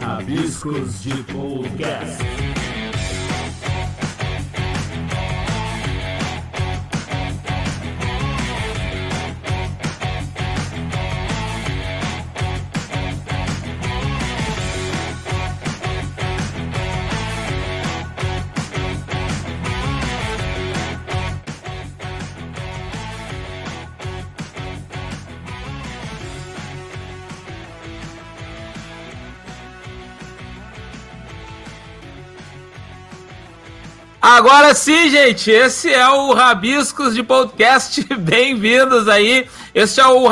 Rabiscos de Podcast. Agora sim, gente, esse é o Rabiscos de Podcast. Bem-vindos aí. Esse é o,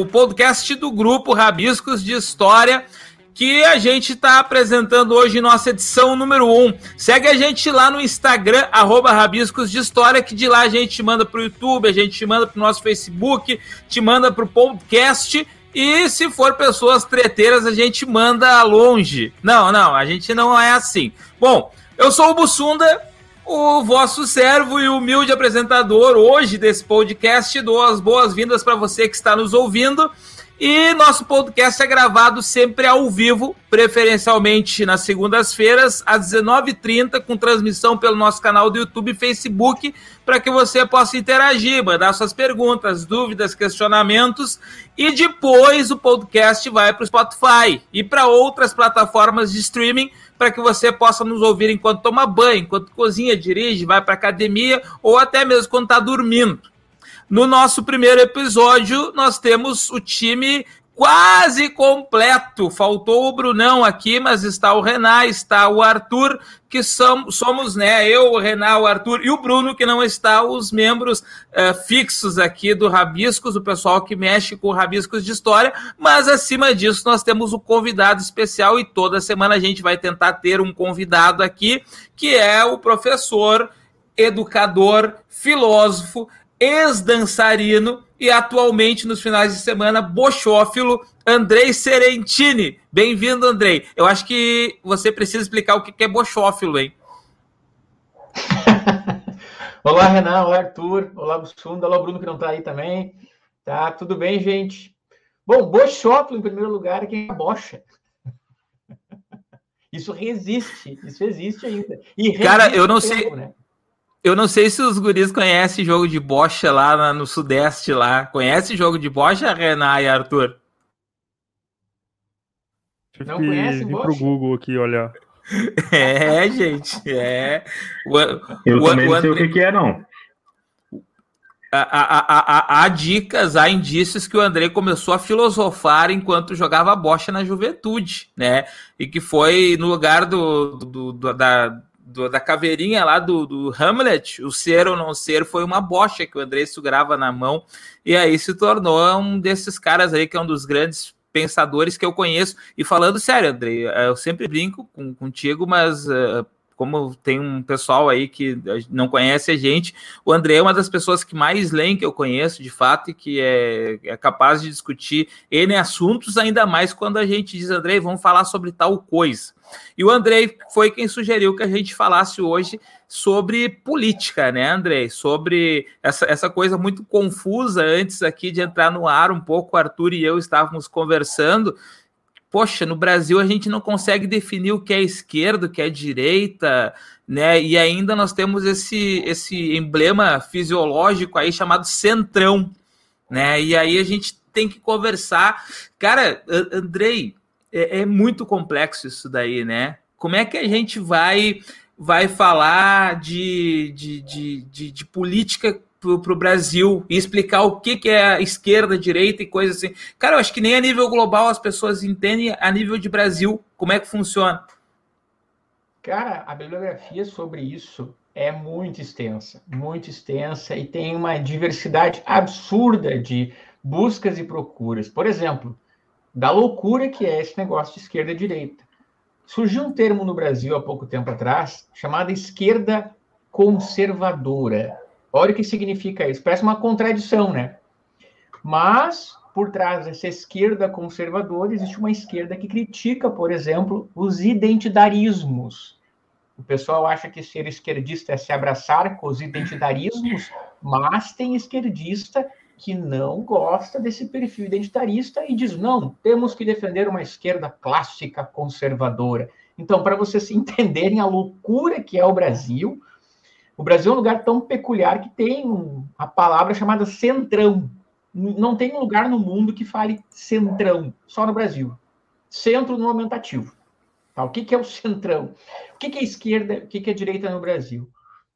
o podcast do grupo Rabiscos de História que a gente está apresentando hoje em nossa edição número 1. Segue a gente lá no Instagram, arroba Rabiscos de História, que de lá a gente manda para o YouTube, a gente manda para o nosso Facebook, te manda para o podcast. E se for pessoas treteiras, a gente manda longe. Não, não, a gente não é assim. Bom, eu sou o Bussunda, o vosso servo e humilde apresentador hoje desse podcast. Dou as boas-vindas para você que está nos ouvindo. E nosso podcast é gravado sempre ao vivo, preferencialmente nas segundas-feiras, às 19h30, com transmissão pelo nosso canal do YouTube e Facebook, para que você possa interagir, mandar suas perguntas, dúvidas, questionamentos. E depois o podcast vai para o Spotify e para outras plataformas de streaming para que você possa nos ouvir enquanto toma banho, enquanto cozinha, dirige, vai para academia ou até mesmo quando está dormindo. No nosso primeiro episódio, nós temos o time quase completo. Faltou o Brunão aqui, mas está o Renan, está o Arthur, que somos, somos né, eu, o Renan, o Arthur e o Bruno, que não está, os membros uh, fixos aqui do Rabiscos, o pessoal que mexe com Rabiscos de História, mas acima disso nós temos o convidado especial e toda semana a gente vai tentar ter um convidado aqui, que é o professor, educador, filósofo, ex-dançarino e atualmente nos finais de semana bochófilo Andrei Serentini. Bem-vindo, Andrei. Eu acho que você precisa explicar o que é bochófilo, hein? olá, Renan, olá, Arthur, olá, Bussunda, olá, Bruno, que não está aí também. Tá, tudo bem, gente? Bom, bochófilo, em primeiro lugar, é quem é bocha. Isso resiste, isso existe ainda. E Cara, eu não tempo, sei. Né? Eu não sei se os guris conhecem jogo de bocha lá no Sudeste lá. Conhece jogo de bocha, Renan e Arthur? Tive não conhece bocha? pro Google aqui olhar. É, gente, é. O, eu o, também o, não sei o que, que é, não. Há, há, há, há, dicas, há indícios que o André começou a filosofar enquanto jogava bocha na juventude, né? E que foi no lugar do, do, do da, do, da caveirinha lá do, do, Hamlet, o ser ou não ser, foi uma bocha que o André grava na mão, e aí se tornou um desses caras aí que é um dos grandes pensadores que eu conheço. E falando sério, André, eu sempre brinco com, contigo, mas uh, como tem um pessoal aí que não conhece a gente, o André é uma das pessoas que mais leem que eu conheço, de fato, e que é, é capaz de discutir N assuntos, ainda mais quando a gente diz, André, vamos falar sobre tal coisa. E o Andrei foi quem sugeriu que a gente falasse hoje sobre política, né, Andrei? Sobre essa, essa coisa muito confusa antes aqui de entrar no ar um pouco, Arthur e eu estávamos conversando poxa, no Brasil a gente não consegue definir o que é esquerda, o que é direita, né? E ainda nós temos esse, esse emblema fisiológico aí chamado centrão, né? E aí a gente tem que conversar. Cara, Andrei, é, é muito complexo isso daí, né? Como é que a gente vai vai falar de, de, de, de, de política para o Brasil e explicar o que, que é esquerda, direita e coisa assim. Cara, eu acho que nem a nível global as pessoas entendem a nível de Brasil como é que funciona. Cara, a bibliografia sobre isso é muito extensa, muito extensa e tem uma diversidade absurda de buscas e procuras. Por exemplo, da loucura que é esse negócio de esquerda e direita. Surgiu um termo no Brasil há pouco tempo atrás chamado esquerda conservadora. Olha o que significa isso. Parece uma contradição, né? Mas, por trás dessa esquerda conservadora, existe uma esquerda que critica, por exemplo, os identitarismos. O pessoal acha que ser esquerdista é se abraçar com os identitarismos, mas tem esquerdista que não gosta desse perfil identitarista e diz: não, temos que defender uma esquerda clássica conservadora. Então, para vocês entenderem a loucura que é o Brasil, o Brasil é um lugar tão peculiar que tem a palavra chamada centrão. Não tem um lugar no mundo que fale centrão, só no Brasil. Centro no aumentativo. Tá? O que, que é o centrão? O que, que é esquerda? O que, que é direita no Brasil?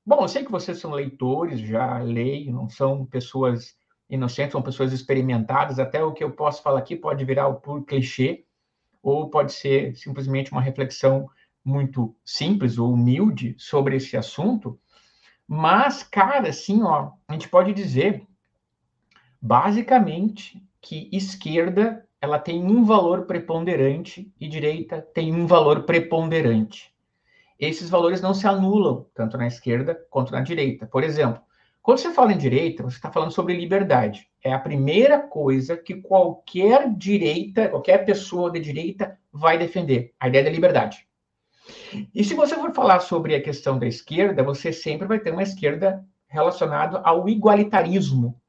Bom, eu sei que vocês são leitores, já leem, não são pessoas inocentes, são pessoas experimentadas. Até o que eu posso falar aqui pode virar o puro clichê, ou pode ser simplesmente uma reflexão muito simples ou humilde sobre esse assunto. Mas, cara, assim, ó, a gente pode dizer basicamente que esquerda ela tem um valor preponderante e direita tem um valor preponderante. Esses valores não se anulam tanto na esquerda quanto na direita. Por exemplo, quando você fala em direita, você está falando sobre liberdade. É a primeira coisa que qualquer direita, qualquer pessoa de direita vai defender, a ideia da liberdade. E se você for falar sobre a questão da esquerda, você sempre vai ter uma esquerda relacionada ao igualitarismo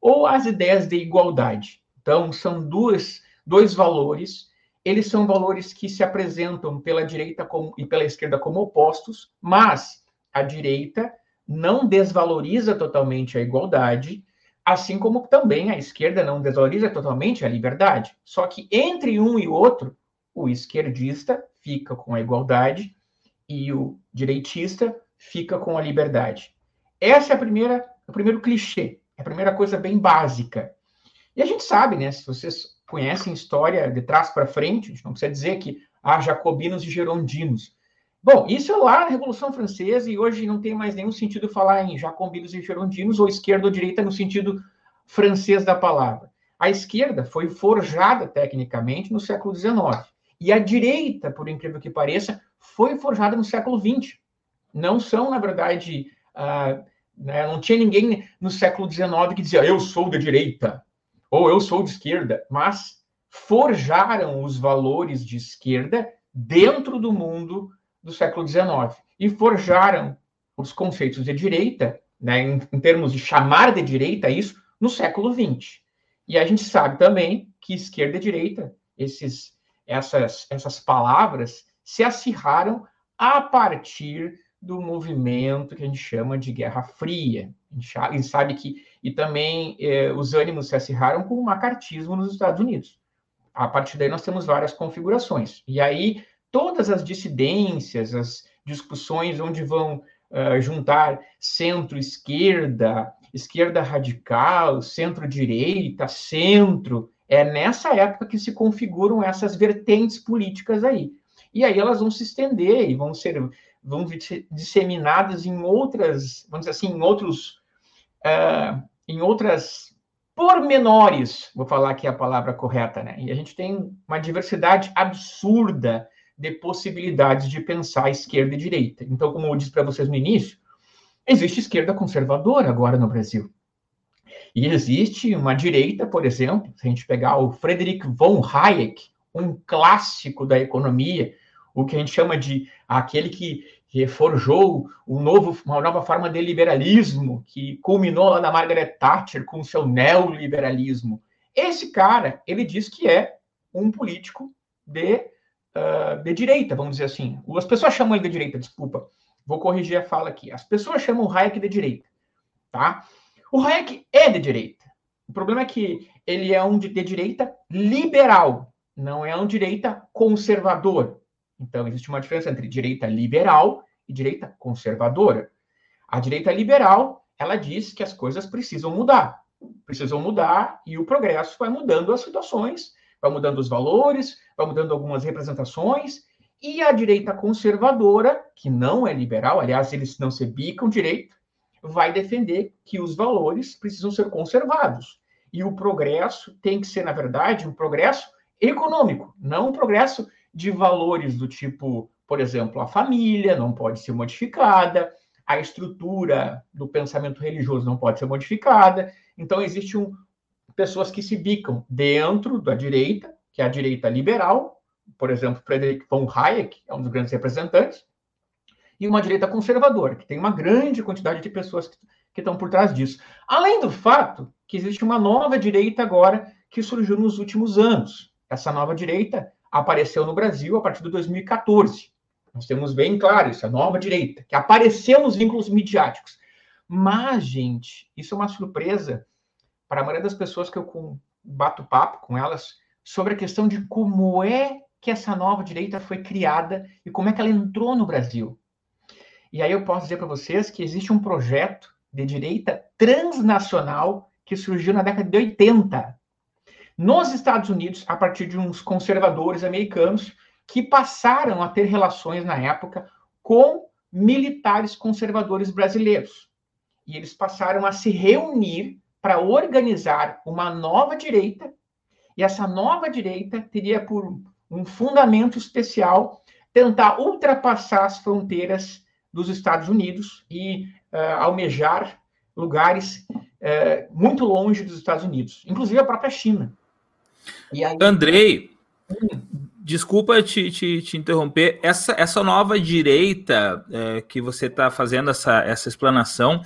ou às ideias de igualdade. Então, são duas, dois valores. Eles são valores que se apresentam pela direita como, e pela esquerda como opostos, mas a direita não desvaloriza totalmente a igualdade, assim como também a esquerda não desvaloriza totalmente a liberdade. Só que entre um e outro, o esquerdista fica com a igualdade e o direitista fica com a liberdade. Essa é a primeira, o primeiro clichê, é a primeira coisa bem básica. E a gente sabe, né? Se vocês conhecem história de trás para frente, a gente não precisa dizer que há jacobinos e gerondinos. Bom, isso é lá na Revolução Francesa e hoje não tem mais nenhum sentido falar em jacobinos e gerondinos ou esquerda ou direita no sentido francês da palavra. A esquerda foi forjada tecnicamente no século XIX. E a direita, por incrível que pareça, foi forjada no século XX. Não são, na verdade, uh, né, não tinha ninguém no século XIX que dizia eu sou da direita ou eu sou de esquerda, mas forjaram os valores de esquerda dentro do mundo do século XIX e forjaram os conceitos de direita, né, em, em termos de chamar de direita isso, no século XX. E a gente sabe também que esquerda e direita, esses, essas, essas palavras, se acirraram a partir do movimento que a gente chama de Guerra Fria. A gente sabe que, e também eh, os ânimos se acirraram com o macartismo nos Estados Unidos. A partir daí nós temos várias configurações. E aí todas as dissidências, as discussões onde vão uh, juntar centro-esquerda, esquerda radical, centro-direita, centro, é nessa época que se configuram essas vertentes políticas aí. E aí elas vão se estender e vão ser vão ser disseminadas em outras, vamos dizer assim, em outros, uh, em outras pormenores, vou falar aqui a palavra correta, né? E a gente tem uma diversidade absurda de possibilidades de pensar esquerda e direita. Então, como eu disse para vocês no início, existe esquerda conservadora agora no Brasil. E existe uma direita, por exemplo, se a gente pegar o Friedrich von Hayek, um clássico da economia, o que a gente chama de aquele que, que forjou um novo, uma nova forma de liberalismo, que culminou lá na Margaret Thatcher com o seu neoliberalismo. Esse cara, ele diz que é um político de, uh, de direita, vamos dizer assim. As pessoas chamam ele de direita, desculpa. Vou corrigir a fala aqui. As pessoas chamam o Hayek de direita, tá? O Hayek é de direita. O problema é que ele é um de, de direita liberal, não é um direita conservador. Então, existe uma diferença entre direita liberal e direita conservadora. A direita liberal, ela diz que as coisas precisam mudar. Precisam mudar e o progresso vai mudando as situações, vai mudando os valores, vai mudando algumas representações. E a direita conservadora, que não é liberal, aliás, eles não se bicam direito, vai defender que os valores precisam ser conservados. E o progresso tem que ser, na verdade, um progresso econômico, não um progresso de valores do tipo, por exemplo, a família não pode ser modificada, a estrutura do pensamento religioso não pode ser modificada. Então, existem um, pessoas que se bicam dentro da direita, que é a direita liberal, por exemplo, Friedrich von Hayek é um dos grandes representantes, e uma direita conservadora, que tem uma grande quantidade de pessoas que, que estão por trás disso. Além do fato que existe uma nova direita agora que surgiu nos últimos anos. Essa nova direita apareceu no Brasil a partir de 2014. Nós temos bem claro isso, a nova direita, que apareceu nos vínculos midiáticos. Mas, gente, isso é uma surpresa para a maioria das pessoas que eu bato papo com elas sobre a questão de como é que essa nova direita foi criada e como é que ela entrou no Brasil. E aí eu posso dizer para vocês que existe um projeto de direita transnacional que surgiu na década de 80, nos Estados Unidos, a partir de uns conservadores americanos que passaram a ter relações na época com militares conservadores brasileiros. E eles passaram a se reunir para organizar uma nova direita, e essa nova direita teria por um fundamento especial tentar ultrapassar as fronteiras dos Estados Unidos e uh, almejar lugares uh, muito longe dos Estados Unidos, inclusive a própria China. Aí... Andrei, desculpa te, te, te, interromper. Essa, essa nova direita é, que você está fazendo essa, essa explanação,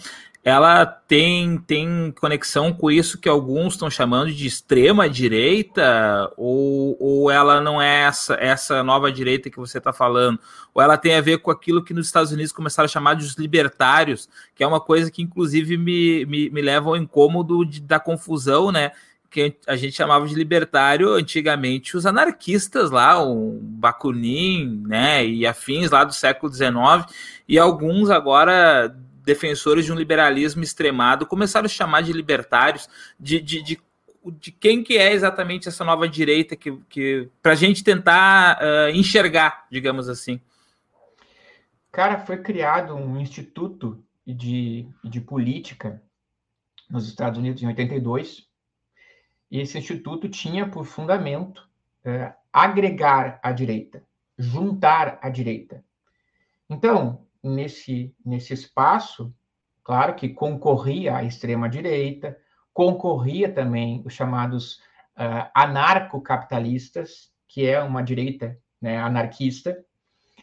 ela tem, tem conexão com isso que alguns estão chamando de extrema direita, ou, ou ela não é essa, essa nova direita que você está falando, ou ela tem a ver com aquilo que nos Estados Unidos começaram a chamar de os libertários, que é uma coisa que inclusive me, me, me leva ao incômodo de, da confusão, né? que a gente chamava de libertário antigamente os anarquistas lá, o Bakunin, né, e afins lá do século XIX, e alguns agora defensores de um liberalismo extremado começaram a chamar de libertários, de, de, de, de quem que é exatamente essa nova direita que, que para a gente tentar uh, enxergar, digamos assim. Cara, foi criado um instituto de, de política nos Estados Unidos em 82, e esse instituto tinha por fundamento é, agregar a direita, juntar a direita. Então, nesse, nesse espaço, claro que concorria a extrema-direita, concorria também os chamados uh, anarcocapitalistas, que é uma direita né, anarquista,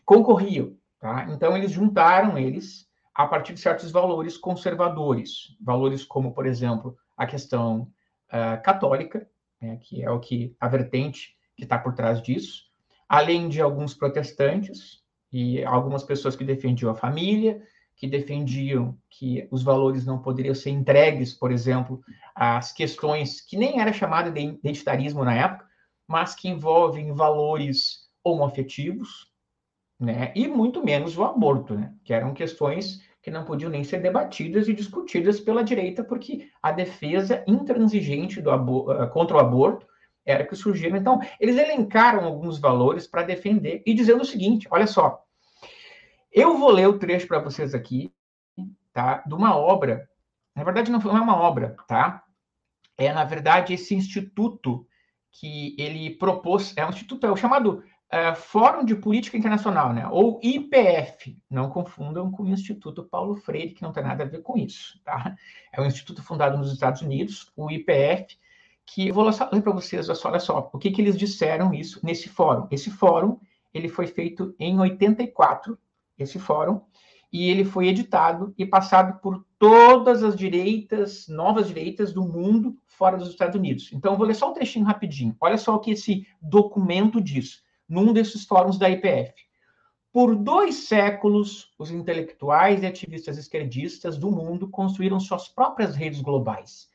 concorriam. Tá? Então, eles juntaram eles a partir de certos valores conservadores, valores como, por exemplo, a questão uh, católica, né, que é o que a vertente que está por trás disso, além de alguns protestantes e algumas pessoas que defendiam a família, que defendiam que os valores não poderiam ser entregues, por exemplo, às questões que nem era chamada de identitarismo na época, mas que envolvem valores homoafetivos, né, e muito menos o aborto, né, que eram questões que não podiam nem ser debatidas e discutidas pela direita, porque a defesa intransigente do eh, contra o aborto era que surgiram. Então, eles elencaram alguns valores para defender e dizendo o seguinte: olha só, eu vou ler o trecho para vocês aqui, tá? De uma obra. Na verdade, não é uma obra, tá? É, na verdade, esse instituto que ele propôs, é um instituto, é o chamado é, Fórum de Política Internacional, né? ou IPF. Não confundam com o Instituto Paulo Freire, que não tem nada a ver com isso. Tá? É um instituto fundado nos Estados Unidos, o IPF, que eu vou ler para vocês, olha só, o que, que eles disseram isso nesse fórum. Esse fórum ele foi feito em 84, esse fórum, e ele foi editado e passado por todas as direitas, novas direitas do mundo fora dos Estados Unidos. Então, eu vou ler só um trechinho rapidinho. Olha só o que esse documento diz num desses fóruns da IPF. Por dois séculos, os intelectuais e ativistas esquerdistas do mundo construíram suas próprias redes globais.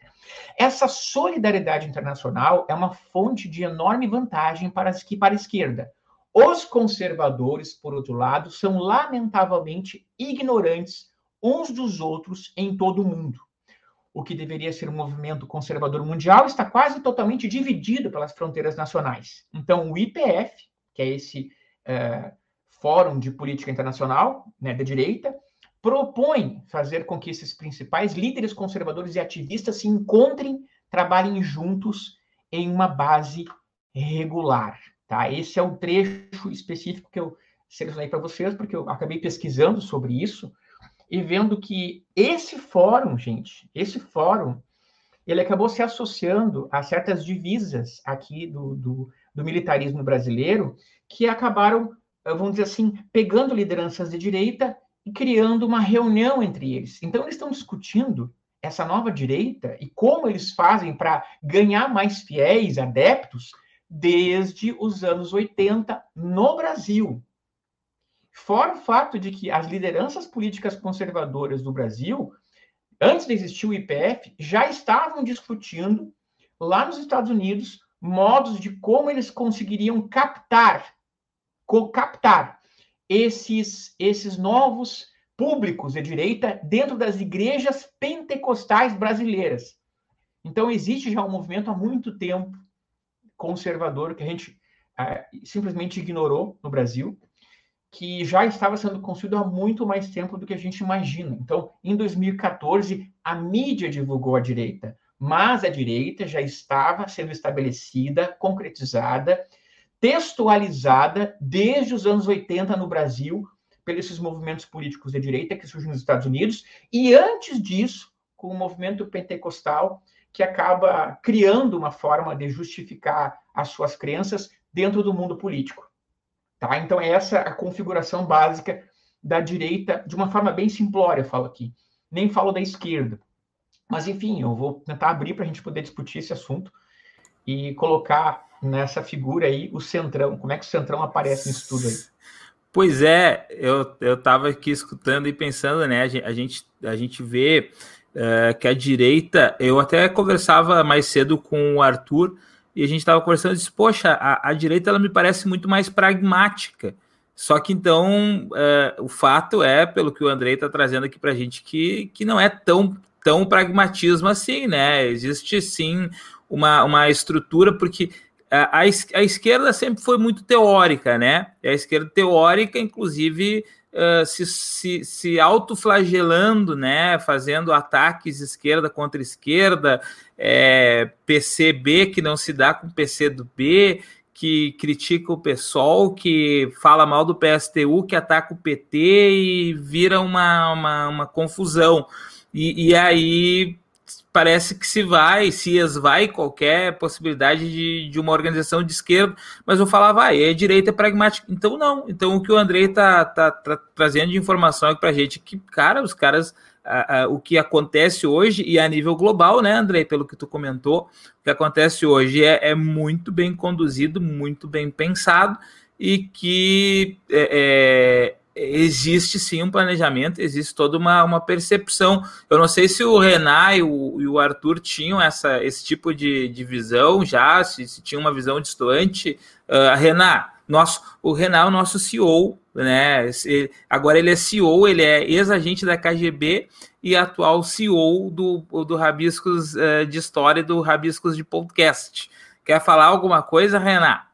Essa solidariedade internacional é uma fonte de enorme vantagem para, para a esquerda. Os conservadores, por outro lado, são lamentavelmente ignorantes uns dos outros em todo o mundo. O que deveria ser um movimento conservador mundial está quase totalmente dividido pelas fronteiras nacionais. Então, o IPF, que é esse é, Fórum de Política Internacional, né, da direita, propõe fazer com que esses principais líderes conservadores e ativistas se encontrem, trabalhem juntos em uma base regular. Tá? Esse é o trecho específico que eu selecionei para vocês, porque eu acabei pesquisando sobre isso e vendo que esse fórum, gente, esse fórum, ele acabou se associando a certas divisas aqui do, do, do militarismo brasileiro que acabaram, vamos dizer assim, pegando lideranças de direita e criando uma reunião entre eles. Então, eles estão discutindo essa nova direita e como eles fazem para ganhar mais fiéis, adeptos, desde os anos 80 no Brasil. Fora o fato de que as lideranças políticas conservadoras do Brasil, antes de existir o IPF, já estavam discutindo lá nos Estados Unidos modos de como eles conseguiriam captar, captar esses, esses novos públicos de direita dentro das igrejas pentecostais brasileiras. Então, existe já um movimento há muito tempo conservador que a gente é, simplesmente ignorou no Brasil, que já estava sendo construído há muito mais tempo do que a gente imagina. Então, em 2014, a mídia divulgou a direita, mas a direita já estava sendo estabelecida, concretizada, textualizada desde os anos 80 no Brasil, pelos movimentos políticos de direita que surgem nos Estados Unidos, e antes disso, com o movimento pentecostal, que acaba criando uma forma de justificar as suas crenças dentro do mundo político. Tá? Então, é essa a configuração básica da direita, de uma forma bem simplória, falo aqui. Nem falo da esquerda. Mas, enfim, eu vou tentar abrir para a gente poder discutir esse assunto e colocar nessa figura aí o centrão. Como é que o centrão aparece nisso tudo aí? Pois é, eu, eu estava aqui escutando e pensando, né? A gente, a gente vê uh, que a direita, eu até conversava mais cedo com o Arthur e a gente estava conversando e disse, poxa, a, a, direita ela me parece muito mais pragmática. Só que então uh, o fato é, pelo que o Andrei está trazendo aqui para a gente, que, que não é tão, tão pragmatismo assim, né? Existe sim uma, uma estrutura, porque a, a, esquerda sempre foi muito teórica, né? A esquerda teórica, inclusive, uh, se, se, se autoflagelando, né? Fazendo ataques esquerda contra esquerda, é, PCB que não se dá com PC do B, que critica o PSOL, que fala mal do PSTU, que ataca o PT e vira uma, uma, uma confusão. E, e aí parece que se vai, se esvai qualquer possibilidade de, de uma organização de esquerda, mas eu falava, ah, é direita é pragmática. Então, não. Então, o que o Andrei está tá, tá trazendo de informação aqui para a gente é que, cara, os caras, a, a, o que acontece hoje, e a nível global, né, Andrei, pelo que tu comentou, o que acontece hoje é, é muito bem conduzido, muito bem pensado, e que é, é existe sim um planejamento, existe toda uma, uma percepção. Eu não sei se o Renan e o, e o Arthur tinham essa, esse tipo de, de visão já, se, se tinha uma visão distante. Uh, Renan, nosso, o Renan é o nosso CEO, né? Agora ele é CEO, ele é ex-agente da KGB e atual CEO do, do Rabiscos uh, de História e do Rabiscos de Podcast. Quer falar alguma coisa, Renan?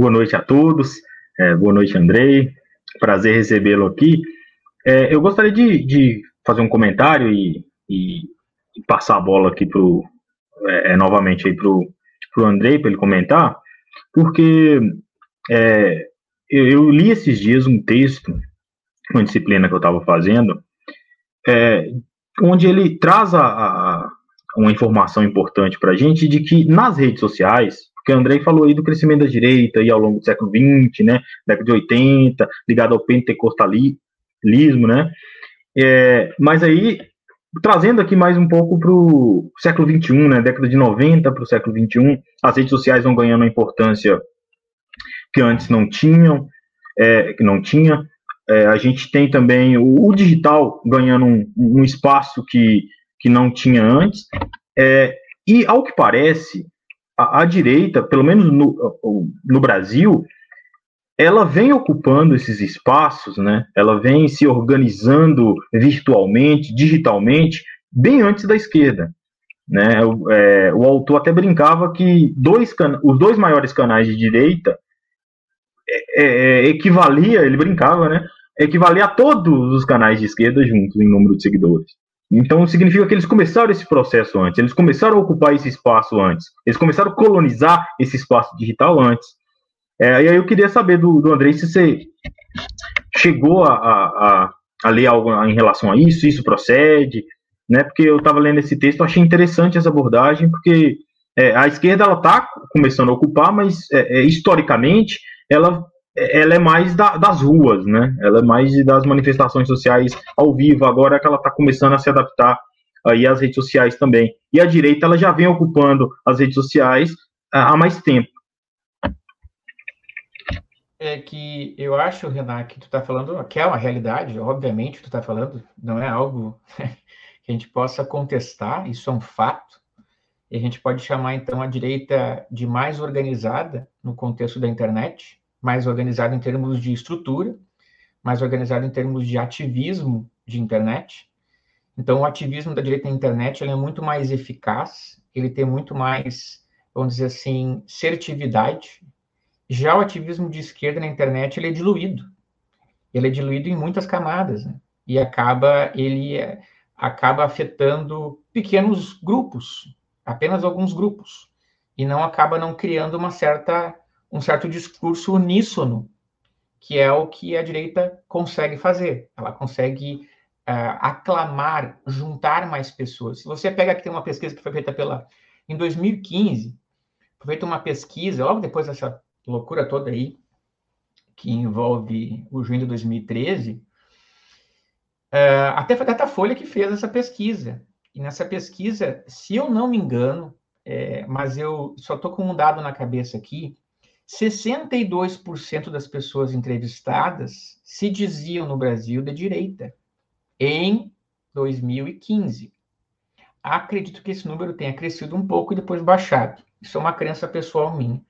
Boa noite a todos. É, boa noite, Andrei. Prazer recebê-lo aqui. É, eu gostaria de, de, fazer um comentário e, e, passar a bola aqui pro, é, é novamente para o Andrei para ele comentar, porque é, eu, eu, li esses dias um texto, uma disciplina que eu estava fazendo, é, onde ele traz a, a, uma informação importante para a gente de que nas redes sociais porque o Andrei falou aí do crescimento da direita aí ao longo do século XX, né, década de 80, ligado ao pentecostalismo, né, é, mas aí, trazendo aqui mais um pouco para o século XXI, né, década de 90 para o século XXI, as redes sociais vão ganhando uma importância que antes não tinham, é, que não tinha, é, a gente tem também o, o digital ganhando um, um, espaço que, que não tinha antes, é, e ao que parece, a, a direita, pelo menos no, no Brasil, ela vem ocupando esses espaços, né? Ela vem se organizando virtualmente, digitalmente, bem antes da esquerda. Né? O, é, o autor até brincava que dois os dois maiores canais de direita é, é, é, equivalia, ele brincava, né? Equivalia a todos os canais de esquerda juntos em número de seguidores. Então significa que eles começaram esse processo antes, eles começaram a ocupar esse espaço antes, eles começaram a colonizar esse espaço digital antes. É, e aí eu queria saber do, do Andrei se você chegou a, a, a, ler algo em relação a isso, isso procede, né? Porque eu estava lendo esse texto, achei interessante essa abordagem, porque é, a esquerda ela está começando a ocupar, mas é, é historicamente ela ela é mais da, das ruas, né? Ela é mais das manifestações sociais ao vivo. Agora que ela está começando a se adaptar aí às redes sociais também. E a direita ela já vem ocupando as redes sociais há mais tempo. É que eu acho, Renan, que tu está falando, que é uma realidade, obviamente, tu está falando, não é algo que a gente possa contestar, isso é um fato. E a gente pode chamar, então, a direita de mais organizada no contexto da internet, mais organizada em termos de estrutura, mais organizada em termos de ativismo de internet. Então, o ativismo da direita na internet é muito mais eficaz, ele tem muito mais, vamos dizer assim, assertividade, já o ativismo de esquerda na internet ele é diluído. Ele é diluído em muitas camadas né? e acaba ele é, acaba afetando pequenos grupos, apenas alguns grupos, e não acaba não criando uma certa um certo discurso uníssono, que é o que a direita consegue fazer. Ela consegue uh, aclamar, juntar mais pessoas. Se você pega aqui tem uma pesquisa que foi feita pela em 2015, foi feita uma pesquisa logo depois dessa loucura toda aí, que envolve o junho de 2013, uh, é, até foi a Datafolha que fez essa pesquisa. E nessa pesquisa, se eu não me engano, é, mas eu só estou com um dado na cabeça aqui, 62% das pessoas entrevistadas se diziam no Brasil de direita em 2015. Acredito que esse número tenha crescido um pouco e depois baixado. Isso é uma crença pessoal minha.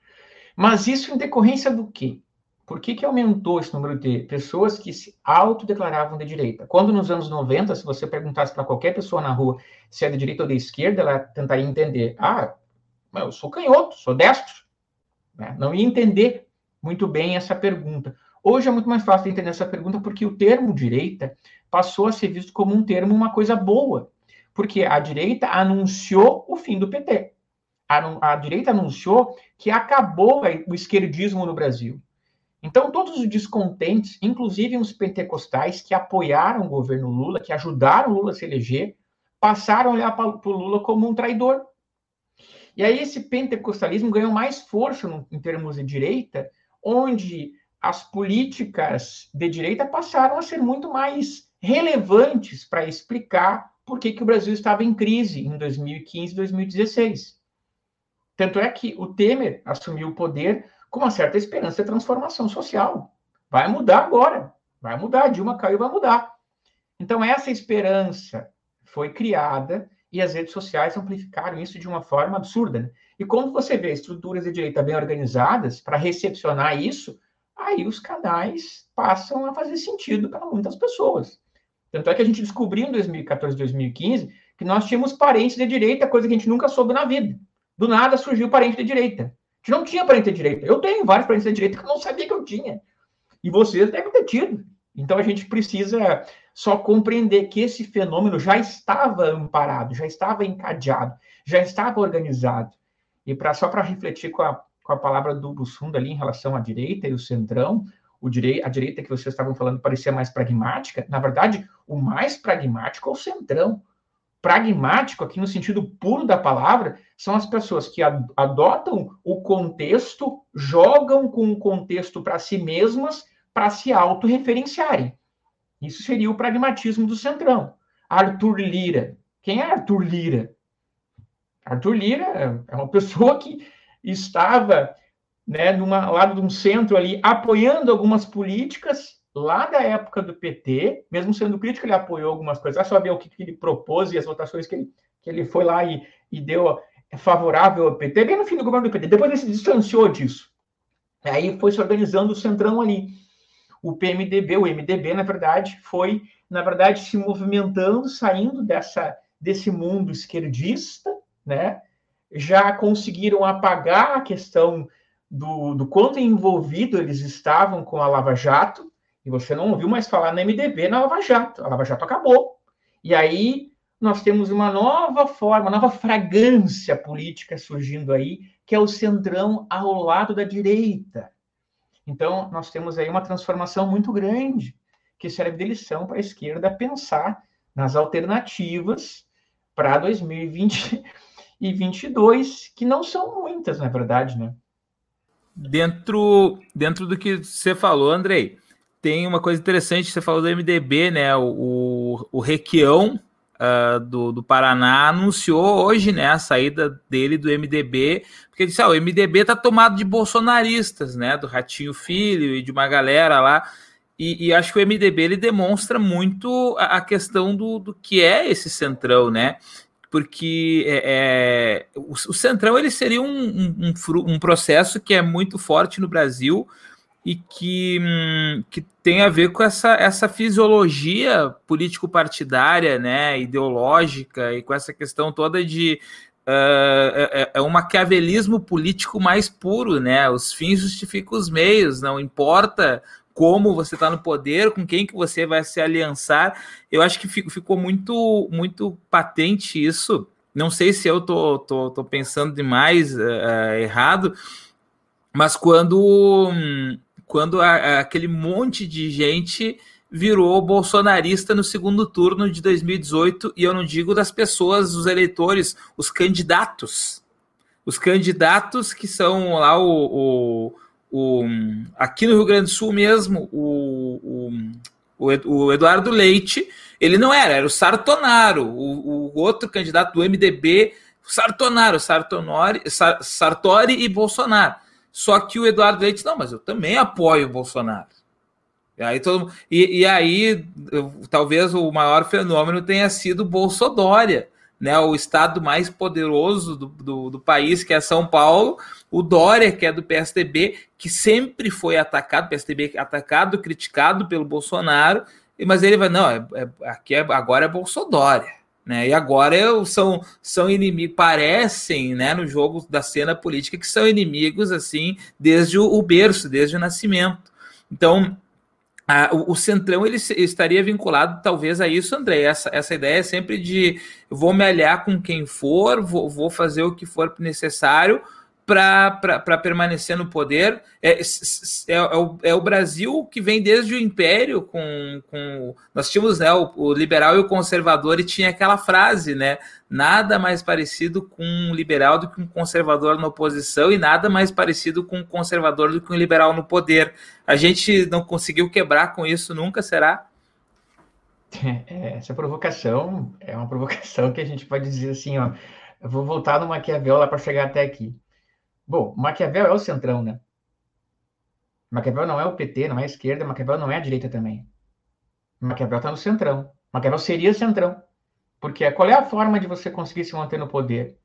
Mas isso em decorrência do quê? Por que, que aumentou esse número de pessoas que se autodeclaravam de direita? Quando nos anos 90, se você perguntasse para qualquer pessoa na rua se é de direita ou de esquerda, ela tentaria entender. Ah, eu sou canhoto, sou destro. Né? Não ia entender muito bem essa pergunta. Hoje é muito mais fácil entender essa pergunta porque o termo direita passou a ser visto como um termo, uma coisa boa. Porque a direita anunciou o fim do PT a, a direita anunciou que acabou o esquerdismo no Brasil. Então, todos os descontentes, inclusive os pentecostais que apoiaram o governo Lula, que ajudaram Lula a se eleger, passaram a olhar para o Lula como um traidor. E aí esse pentecostalismo ganhou mais força no, em termos de direita, onde as políticas de direita passaram a ser muito mais relevantes para explicar por que, que o Brasil estava em crise em 2015 e 2016. Tanto é que o Temer assumiu o poder com uma certa esperança de transformação social. Vai mudar agora, vai mudar. Dilma caiu, vai mudar. Então, essa esperança foi criada e as redes sociais amplificaram isso de uma forma absurda. Né? E quando você vê estruturas de direita bem organizadas para recepcionar isso, aí os canais passam a fazer sentido para muitas pessoas. Tanto é que a gente descobriu em 2014, 2015 que nós tínhamos parentes de direita, coisa que a gente nunca soube na vida do nada surgiu parente de direita. A gente não tinha parente de direita. Eu tenho vários parentes de direita que eu não sabia que eu tinha. E vocês devem ter tido. Então a gente precisa só compreender que esse fenômeno já estava amparado, já estava encadeado, já estava organizado. E para só para refletir com a, com a palavra do Bussunda ali em relação à direita e o centrão, o direi a direita que vocês estavam falando parecia mais pragmática. Na verdade, o mais pragmático é o centrão pragmático, aqui no sentido puro da palavra, são as pessoas que adotam o contexto, jogam com o contexto para si mesmas, para se autorreferenciarem. Isso seria o pragmatismo do Centrão. Arthur Lira. Quem é Arthur Lira? Arthur Lira é uma pessoa que estava né, numa, lá de um centro ali, apoiando algumas políticas lá da época do PT, mesmo sendo crítico, ele apoiou algumas coisas. É só ver o que, que ele propôs e as votações que ele, que ele foi lá e, e deu favorável ao PT, bem no fim do governo do PT. Depois ele se distanciou disso. Aí foi se organizando o centrão ali. O PMDB, o MDB, na verdade, foi, na verdade, se movimentando, saindo dessa, desse mundo esquerdista, né? Já conseguiram apagar a questão do, do quanto envolvido eles estavam com a Lava Jato, e você não ouviu mais falar na MDB na Lava Jato. A Lava Jato acabou. E aí nós temos uma nova forma, uma nova fragrância política surgindo aí, que é o centrão ao lado da direita. Então, nós temos aí uma transformação muito grande, que serve de lição para a esquerda pensar nas alternativas para 2020 e 2022, que não são muitas, na verdade, né? dentro, dentro do que você falou, Andrei, tem uma coisa interessante, você falou do MDB, né? O, o, o Requião uh, do, do Paraná anunciou hoje né, a saída dele do MDB, porque disse: ah, o MDB está tomado de bolsonaristas, né? Do Ratinho Filho e de uma galera lá. E, e acho que o MDB ele demonstra muito a, a questão do, do que é esse centrão, né? porque é, é, o, o, Centrão ele seria um, um, um, processo que é muito forte no Brasil e que, hum, que tem a ver com essa, essa fisiologia político-partidária, né, ideológica, e com essa questão toda de Uh, é, é um maquiavelismo político mais puro, né? Os fins justificam os meios, não importa como você está no poder, com quem que você vai se aliançar. Eu acho que ficou muito, muito patente isso. Não sei se eu tô, tô, tô pensando demais uh, errado, mas quando, quando a, aquele monte de gente virou bolsonarista no segundo turno de 2018, e eu não digo das pessoas, os eleitores, os candidatos. Os candidatos que são lá o, o o, aqui no Rio Grande do Sul mesmo, o, o, o Eduardo Leite, ele não era, era o Sartonaro, o, o outro candidato do MDB, Sartonaro, Sartonori, Sartori e Bolsonaro. Só que o Eduardo Leite, não, mas eu também apoio o Bolsonaro. E aí, todo, e, e aí talvez o maior fenômeno tenha sido Bolsodória, né, o estado mais poderoso do, do, do, país, que é São Paulo, o Dória, que é do PSDB, que sempre foi atacado, PSDB atacado, criticado pelo Bolsonaro, mas ele vai, não, é, é, aqui é, agora é Bolsodória. Né? E agora são, são inimigos, parecem, né, no jogo da cena política, que são inimigos assim desde o, o berço, desde o nascimento. Então, o, o, Centrão ele estaria vinculado talvez a isso, André. Essa, essa ideia é sempre de vou me aliar com quem for, vou, vou fazer o que for necessário para permanecer no poder. É, é, é, o, é, o, Brasil que vem desde o Império com. com nós tínhamos né, o, o, liberal e o conservador, e tinha aquela frase, né? Nada mais parecido com um liberal do que um conservador na oposição, e nada mais parecido com um conservador do que um liberal no poder. A gente não conseguiu quebrar com isso nunca, será? É, essa provocação é uma provocação que a gente pode dizer assim, ó. Eu vou voltar no Maquiavel lá para chegar até aqui. Bom, Maquiavel é o centrão, né? Maquiavel não é o PT, não é a esquerda, Maquiavel não é a direita também. Maquiavel está no centrão. Maquiavel seria centrão. Porque qual é a forma de você conseguir se manter no poder?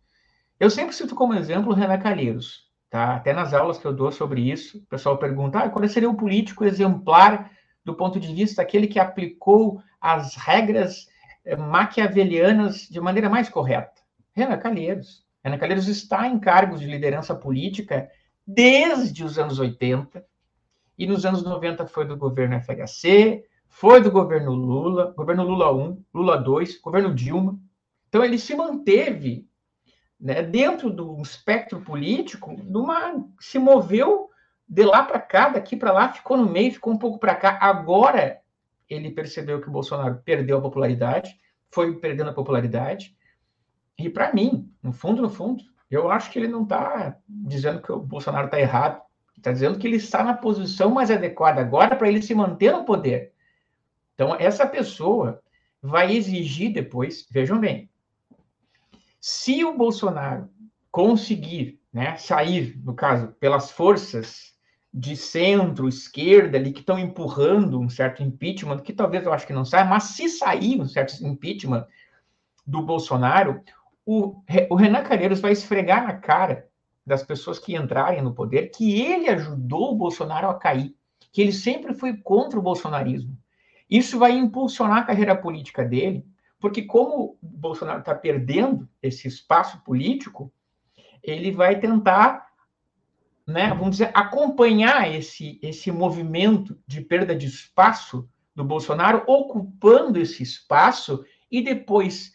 Eu sempre cito como exemplo o Renan Calheiros. Tá? Até nas aulas que eu dou sobre isso, o pessoal pergunta ah, qual seria o político exemplar do ponto de vista daquele que aplicou as regras eh, maquiavelianas de maneira mais correta. Renan Calheiros. Ana Calheiros está em cargos de liderança política desde os anos 80, e nos anos 90 foi do governo FHC, foi do governo Lula, governo Lula 1, Lula 2, governo Dilma. Então ele se manteve né, dentro do espectro político, numa, se moveu de lá para cá, daqui para lá, ficou no meio, ficou um pouco para cá. Agora ele percebeu que o Bolsonaro perdeu a popularidade, foi perdendo a popularidade, e para mim, no fundo, no fundo, eu acho que ele não está dizendo que o Bolsonaro está errado. Está dizendo que ele está na posição mais adequada agora para ele se manter no poder. Então, essa pessoa vai exigir depois, vejam bem, se o Bolsonaro conseguir né, sair, no caso, pelas forças de centro, esquerda ali, que estão empurrando um certo impeachment, que talvez eu acho que não saia, mas se sair um certo impeachment do Bolsonaro, o, o Renan Calheiros vai esfregar na cara das pessoas que entrarem no poder que ele ajudou o Bolsonaro a cair, que ele sempre foi contra o bolsonarismo. Isso vai impulsionar a carreira política dele, porque como o Bolsonaro está perdendo esse espaço político, ele vai tentar, né, vamos dizer, acompanhar esse, esse movimento de perda de espaço do Bolsonaro, ocupando esse espaço e depois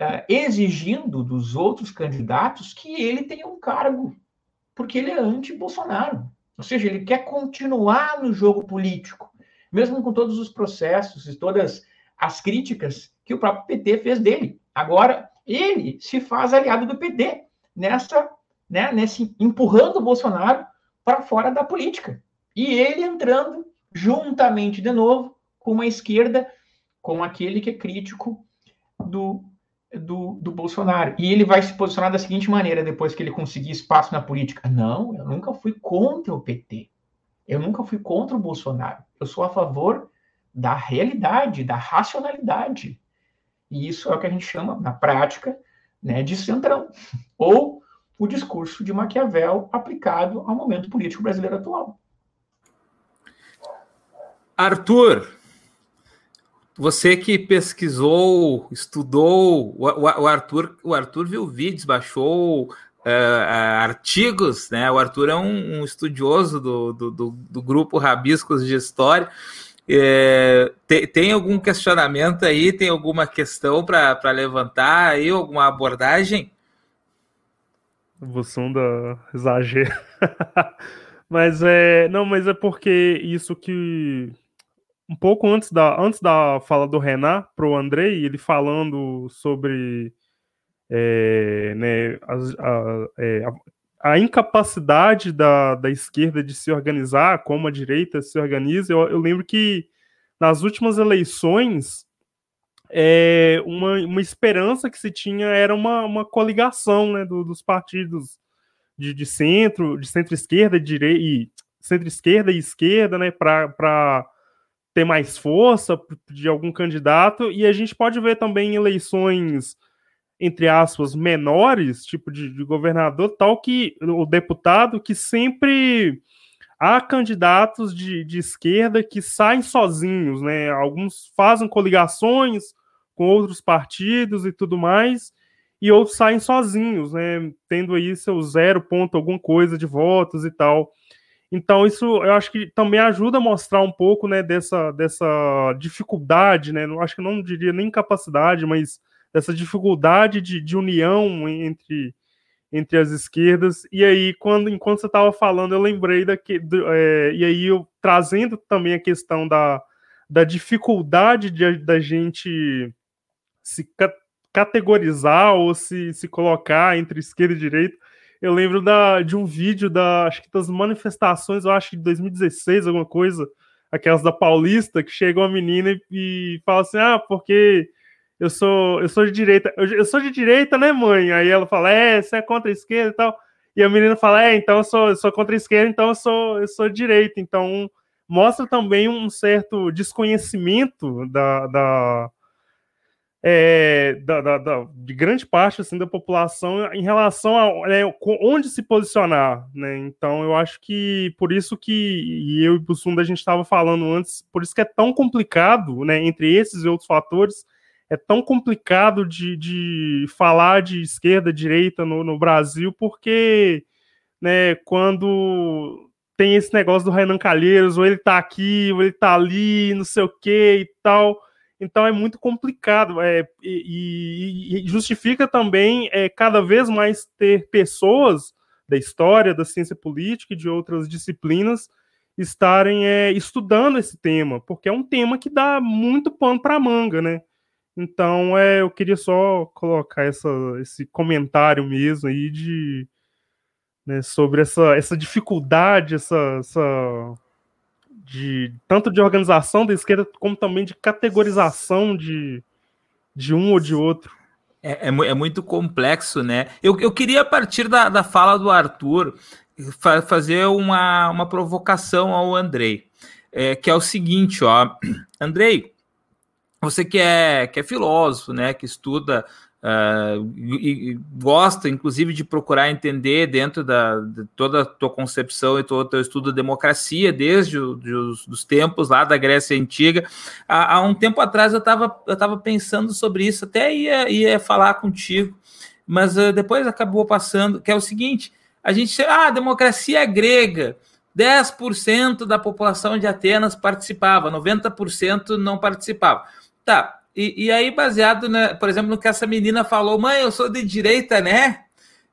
uh, exigindo dos outros candidatos que ele tenha um cargo, porque ele é anti-Bolsonaro. Ou seja, ele quer continuar no jogo político, mesmo com todos os processos e todas as críticas que o próprio PT fez dele. Agora, ele se faz aliado do PT nessa, né, nesse empurrando o Bolsonaro para fora da política. E ele entrando juntamente de novo com uma esquerda, com aquele que é crítico do, do, do Bolsonaro. E ele vai se posicionar da seguinte maneira depois que ele conseguir espaço na política: não, eu nunca fui contra o PT. Eu nunca fui contra o Bolsonaro. Eu sou a favor da realidade, da racionalidade. E isso é o que a gente chama, na prática, né, de centrão. Ou o discurso de Maquiavel aplicado ao momento político brasileiro atual. Arthur, você que pesquisou, estudou, o, o, Arthur, o Arthur viu vídeos, baixou uh, artigos, né? O Arthur é um, um estudioso do, do, do, do, grupo Rabiscos de História. É, tem, tem, algum questionamento aí? Tem alguma questão para levantar aí? Alguma abordagem? da exagero. mas é. Não, mas é porque isso que. Um pouco antes da, antes da fala do Renan pro Andrei, ele falando sobre é, né, a, a, é, a, incapacidade da, da esquerda de se organizar, como a direita se organiza, eu, eu lembro que nas últimas eleições é, uma, uma esperança que se tinha era uma, uma coligação né, do, dos partidos de, de centro, de centro-esquerda e centro-esquerda e esquerda, né, para ter mais força de algum candidato, e a gente pode ver também eleições, entre aspas, menores, tipo de, de governador, tal que o deputado que sempre há candidatos de, de esquerda que saem sozinhos, né? Alguns fazem coligações, com outros partidos e tudo mais, e outros saem sozinhos, né, tendo aí seu zero ponto alguma coisa de votos e tal. Então isso eu acho que também ajuda a mostrar um pouco, né, dessa, dessa dificuldade, né, acho que não diria nem capacidade, mas dessa dificuldade de, de união entre entre as esquerdas. E aí, quando enquanto você estava falando, eu lembrei daqui, do, é, e aí eu trazendo também a questão da, da dificuldade de, da gente se ca categorizar ou se, se colocar entre esquerda e direita. Eu lembro da, de um vídeo da, acho que das manifestações, eu acho que de 2016, alguma coisa, aquelas da Paulista, que chega uma menina e, e fala assim: "Ah, porque eu sou eu sou de direita. Eu, eu, sou de direita, né, mãe?" Aí ela fala: "É, você é contra a esquerda e tal." E a menina fala: "É, então eu sou, eu sou contra a esquerda, então eu sou eu sou de direita." Então mostra também um certo desconhecimento da, da é, da, da, da, de grande parte assim, da população em relação a né, onde se posicionar. Né? Então, eu acho que por isso que, eu e o Bussunda a gente estava falando antes, por isso que é tão complicado, né, entre esses e outros fatores, é tão complicado de, de falar de esquerda, direita no, no Brasil, porque né, quando tem esse negócio do Renan Calheiros, ou ele tá aqui, ou ele tá ali, não sei o que e tal então é muito complicado é, e, e, justifica também é, cada vez mais ter pessoas da história, da ciência política e de outras disciplinas estarem é, estudando esse tema, porque é um tema que dá muito pano para manga, né? Então é, eu queria só colocar essa, esse comentário mesmo aí de né, sobre essa, essa dificuldade, essa, essa de tanto de organização da esquerda como também de categorização de, de um ou de outro. É, é, é muito complexo, né? Eu, eu queria, a partir da, da fala do Arthur, fa fazer uma, uma provocação ao Andrei, é, que é o seguinte, ó. Andrei, você que é, que é filósofo, né? Que estuda Uh, e, e, gosta, inclusive, de procurar entender dentro da, de toda a tua concepção e todo o teu estudo da democracia, desde o, de os, dos tempos lá da Grécia Antiga. Há, há um tempo atrás eu estava eu tava pensando sobre isso, até ia, ia falar contigo, mas uh, depois acabou passando, que é o seguinte, a gente, ah, democracia grega, 10% da população de Atenas participava, 90% não participava. Tá, e, e aí, baseado, né, por exemplo, no que essa menina falou, mãe, eu sou de direita, né?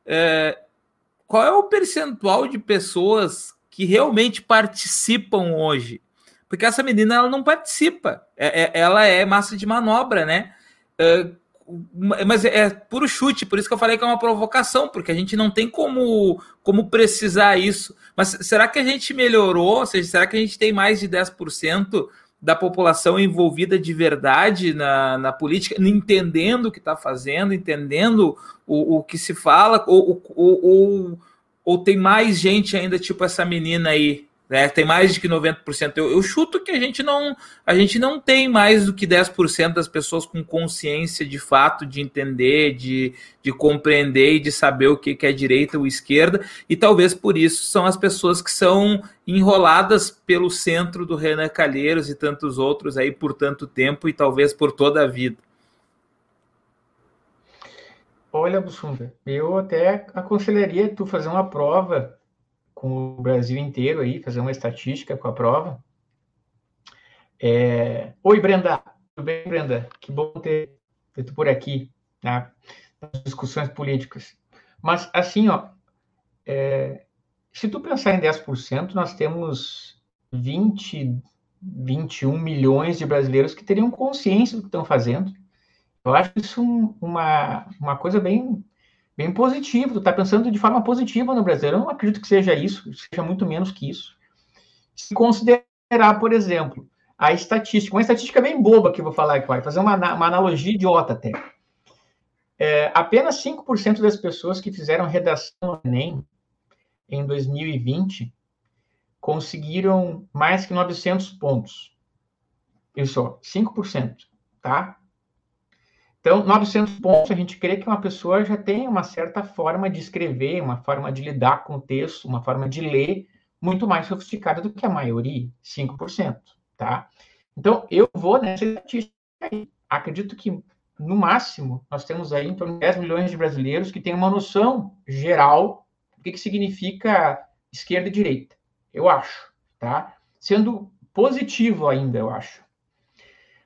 É, qual é o percentual de pessoas que realmente participam hoje? Porque essa menina ela não participa, é, é, ela é massa de manobra, né? É, mas é puro chute, por isso que eu falei que é uma provocação, porque a gente não tem como, como precisar isso. Mas será que a gente melhorou? Ou seja, será que a gente tem mais de 10% da população envolvida de verdade na, na política, entendendo o que está fazendo, entendendo o, o que se fala, ou, ou, ou, ou tem mais gente ainda, tipo essa menina aí, né? Tem mais de que 90%. Eu, eu chuto que a gente não a gente não tem mais do que 10% das pessoas com consciência de fato de entender, de, de compreender e de saber o que, que é direita ou esquerda, e talvez por isso são as pessoas que são enroladas pelo centro do Renan Calheiros e tantos outros aí por tanto tempo e talvez por toda a vida. Olha, Bussunda, eu até aconselharia tu fazer uma prova com o Brasil inteiro aí, fazer uma estatística com a prova. É... Oi, Brenda. Tudo bem, Brenda? Que bom ter, tu por aqui, né? Nas discussões políticas. Mas, assim, ó, é... se tu pensar em 10%, nós temos 20, 21 milhões de brasileiros que teriam consciência do que estão fazendo. Eu acho isso uma, uma coisa bem bem positivo, tu está pensando de forma positiva no Brasil. Eu não acredito que seja isso, seja muito menos que isso. Se considerar, por exemplo, a estatística, uma estatística bem boba que eu vou falar aqui, vai fazer uma, uma analogia idiota até. É, apenas 5% das pessoas que fizeram redação no Enem em 2020 conseguiram mais que 900 pontos. Isso, 5%, tá? Então, 900 pontos, a gente crê que uma pessoa já tem uma certa forma de escrever, uma forma de lidar com o texto, uma forma de ler muito mais sofisticada do que a maioria, 5%, tá? Então, eu vou nessa estatística aí. Acredito que, no máximo, nós temos aí em torno de 10 milhões de brasileiros que têm uma noção geral do que, que significa esquerda e direita. Eu acho, tá? Sendo positivo ainda, eu acho.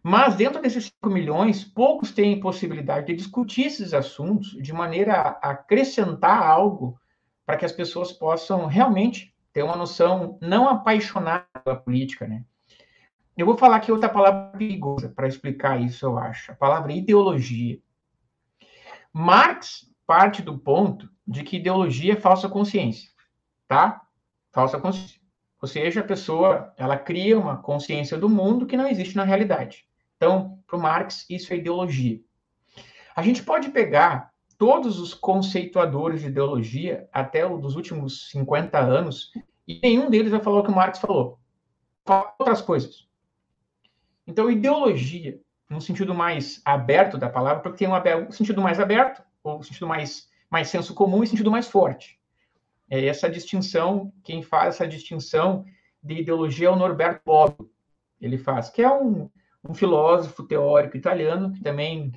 Mas dentro desses 5 milhões, poucos têm possibilidade de discutir esses assuntos de maneira a acrescentar algo para que as pessoas possam realmente ter uma noção não apaixonada pela política, né? Eu vou falar aqui outra palavra perigosa para explicar isso, eu acho. A palavra ideologia. Marx parte do ponto de que ideologia é falsa consciência, tá? Falsa consciência. Ou seja, a pessoa, ela cria uma consciência do mundo que não existe na realidade. Então, para o Marx, isso é ideologia. A gente pode pegar todos os conceituadores de ideologia, até dos últimos 50 anos, e nenhum deles vai falar o que o Marx falou. Fala outras coisas. Então, ideologia, no sentido mais aberto da palavra, porque tem um, sentido mais aberto, ou sentido mais, mais senso comum e sentido mais forte. É essa distinção, quem faz essa distinção de ideologia é o Norberto Bobbio. Ele faz, que é um, um filósofo teórico italiano que também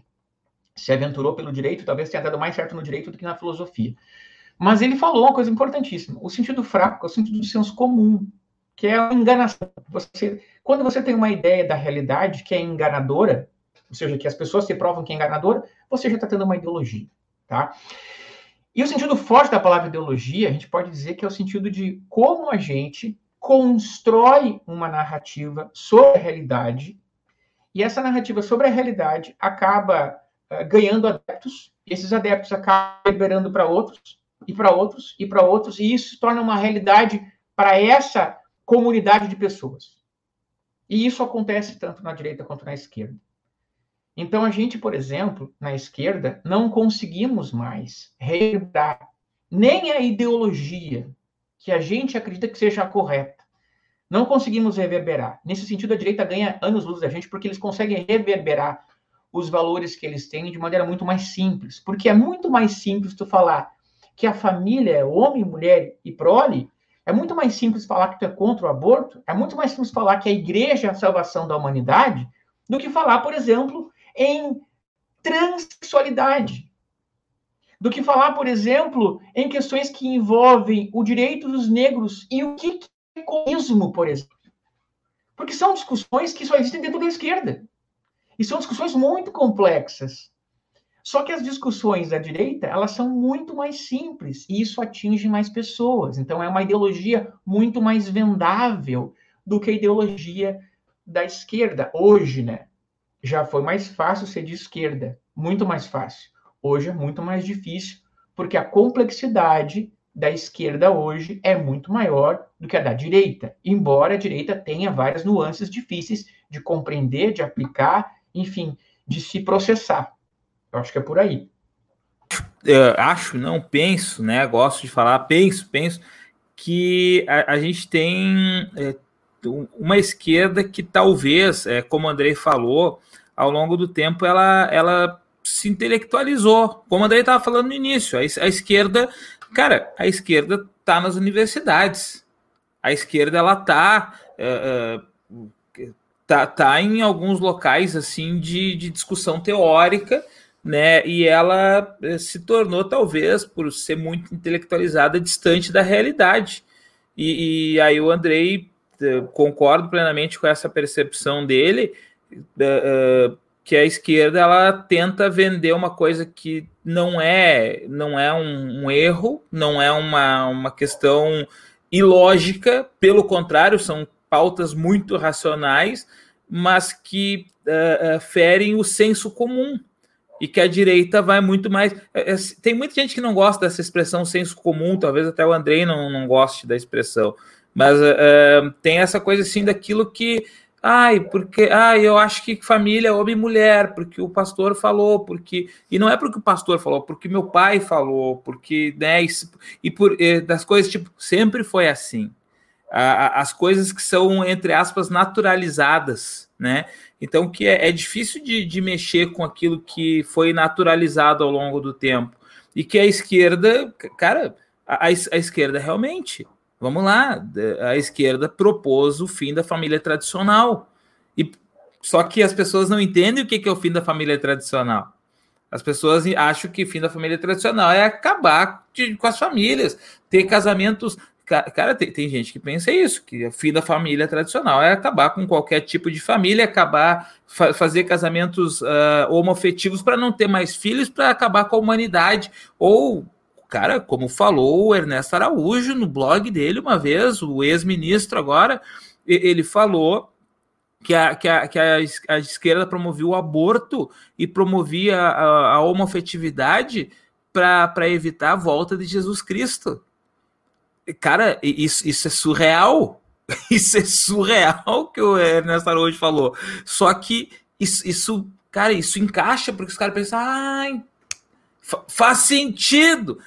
se aventurou pelo direito, talvez tenha dado mais certo no direito do que na filosofia. Mas ele falou uma coisa importantíssima: o sentido fraco é o sentido do senso comum, que é a enganação. Você, quando você tem uma ideia da realidade que é enganadora, ou seja, que as pessoas se provam que é enganadora, você já está tendo uma ideologia, tá? E o sentido forte da palavra ideologia, a gente pode dizer que é o sentido de como a gente constrói uma narrativa sobre a realidade e essa narrativa sobre a realidade acaba uh, ganhando adeptos, e esses adeptos acabam liberando para outros, e para outros, e para outros, e isso torna uma realidade para essa comunidade de pessoas. E isso acontece tanto na direita quanto na esquerda. Então, a gente, por exemplo, na esquerda, não conseguimos mais reverberar nem a ideologia que a gente acredita que seja a correta, não conseguimos reverberar. Nesse sentido, a direita ganha anos-luz da gente porque eles conseguem reverberar os valores que eles têm de maneira muito mais simples. Porque é muito mais simples tu falar que a família é homem, mulher e prole, é muito mais simples falar que tu é contra o aborto, é muito mais simples falar que a igreja é a salvação da humanidade, do que falar, por exemplo, em transexualidade. Do que falar, por exemplo, em questões que envolvem o direito dos negros e o que ecoísmo, por exemplo. Porque são discussões que só existem dentro da esquerda. E são discussões muito complexas. Só que as discussões da direita, elas são muito mais simples e isso atinge mais pessoas. Então é uma ideologia muito mais vendável do que a ideologia da esquerda hoje, né? já foi mais fácil ser de esquerda, muito mais fácil. Hoje é muito mais difícil, porque a complexidade da esquerda hoje é muito maior do que a da direita, embora a direita tenha várias nuances difíceis de compreender, de aplicar, enfim, de se processar. Eu acho que é por aí. Eu acho, não, penso, né? Gosto de falar, penso, penso que a, a gente tem é, uma esquerda que talvez, é, como o Andrei falou, ao longo do tempo ela, ela se intelectualizou. Como o Andrei estava falando no início, a, a esquerda, cara, a esquerda está nas universidades. A esquerda ela está é, é, tá, tá em alguns locais assim de, de discussão teórica, né? E ela é, se tornou talvez por ser muito intelectualizada distante da realidade. E, e aí o Andrei concordo plenamente com essa percepção dele que a esquerda ela tenta vender uma coisa que não é não é um, um, erro, não é uma, uma questão ilógica, pelo contrário, são pautas muito racionais, mas que uh, uh, ferem o senso comum e que a direita vai muito mais. Tem muita gente que não gosta dessa expressão senso comum, talvez até o Andrei não, não goste da expressão, mas tem essa coisa assim daquilo que Ai, porque ai, eu acho que família é homem e mulher, porque o pastor falou, porque e não é porque o pastor falou, porque meu pai falou, porque né, e, e por e, das coisas tipo sempre foi assim. A, as coisas que são entre aspas naturalizadas, né? Então que é, é difícil de, de mexer com aquilo que foi naturalizado ao longo do tempo e que a esquerda, cara, a, a esquerda realmente Vamos lá, a esquerda propôs o fim da família tradicional. E só que as pessoas não entendem o que é o fim da família tradicional. As pessoas acham que o fim da família tradicional é acabar de, com as famílias, ter casamentos. Cara, tem, tem, gente que pensa isso, que o fim da família tradicional é acabar com qualquer tipo de família, acabar, fa fazer casamentos uh, homoafetivos para não ter mais filhos, para acabar com a humanidade, ou cara, como falou o Ernesto Araújo no blog dele uma vez, o ex-ministro agora, ele falou que a, que a, que a, a esquerda promovia o aborto e promovia a, a homofetividade para evitar a volta de Jesus Cristo. Cara, isso, isso é surreal. Isso é surreal que o Ernesto Araújo falou. Só que isso, isso cara, isso encaixa porque os caras pensam, faz sentido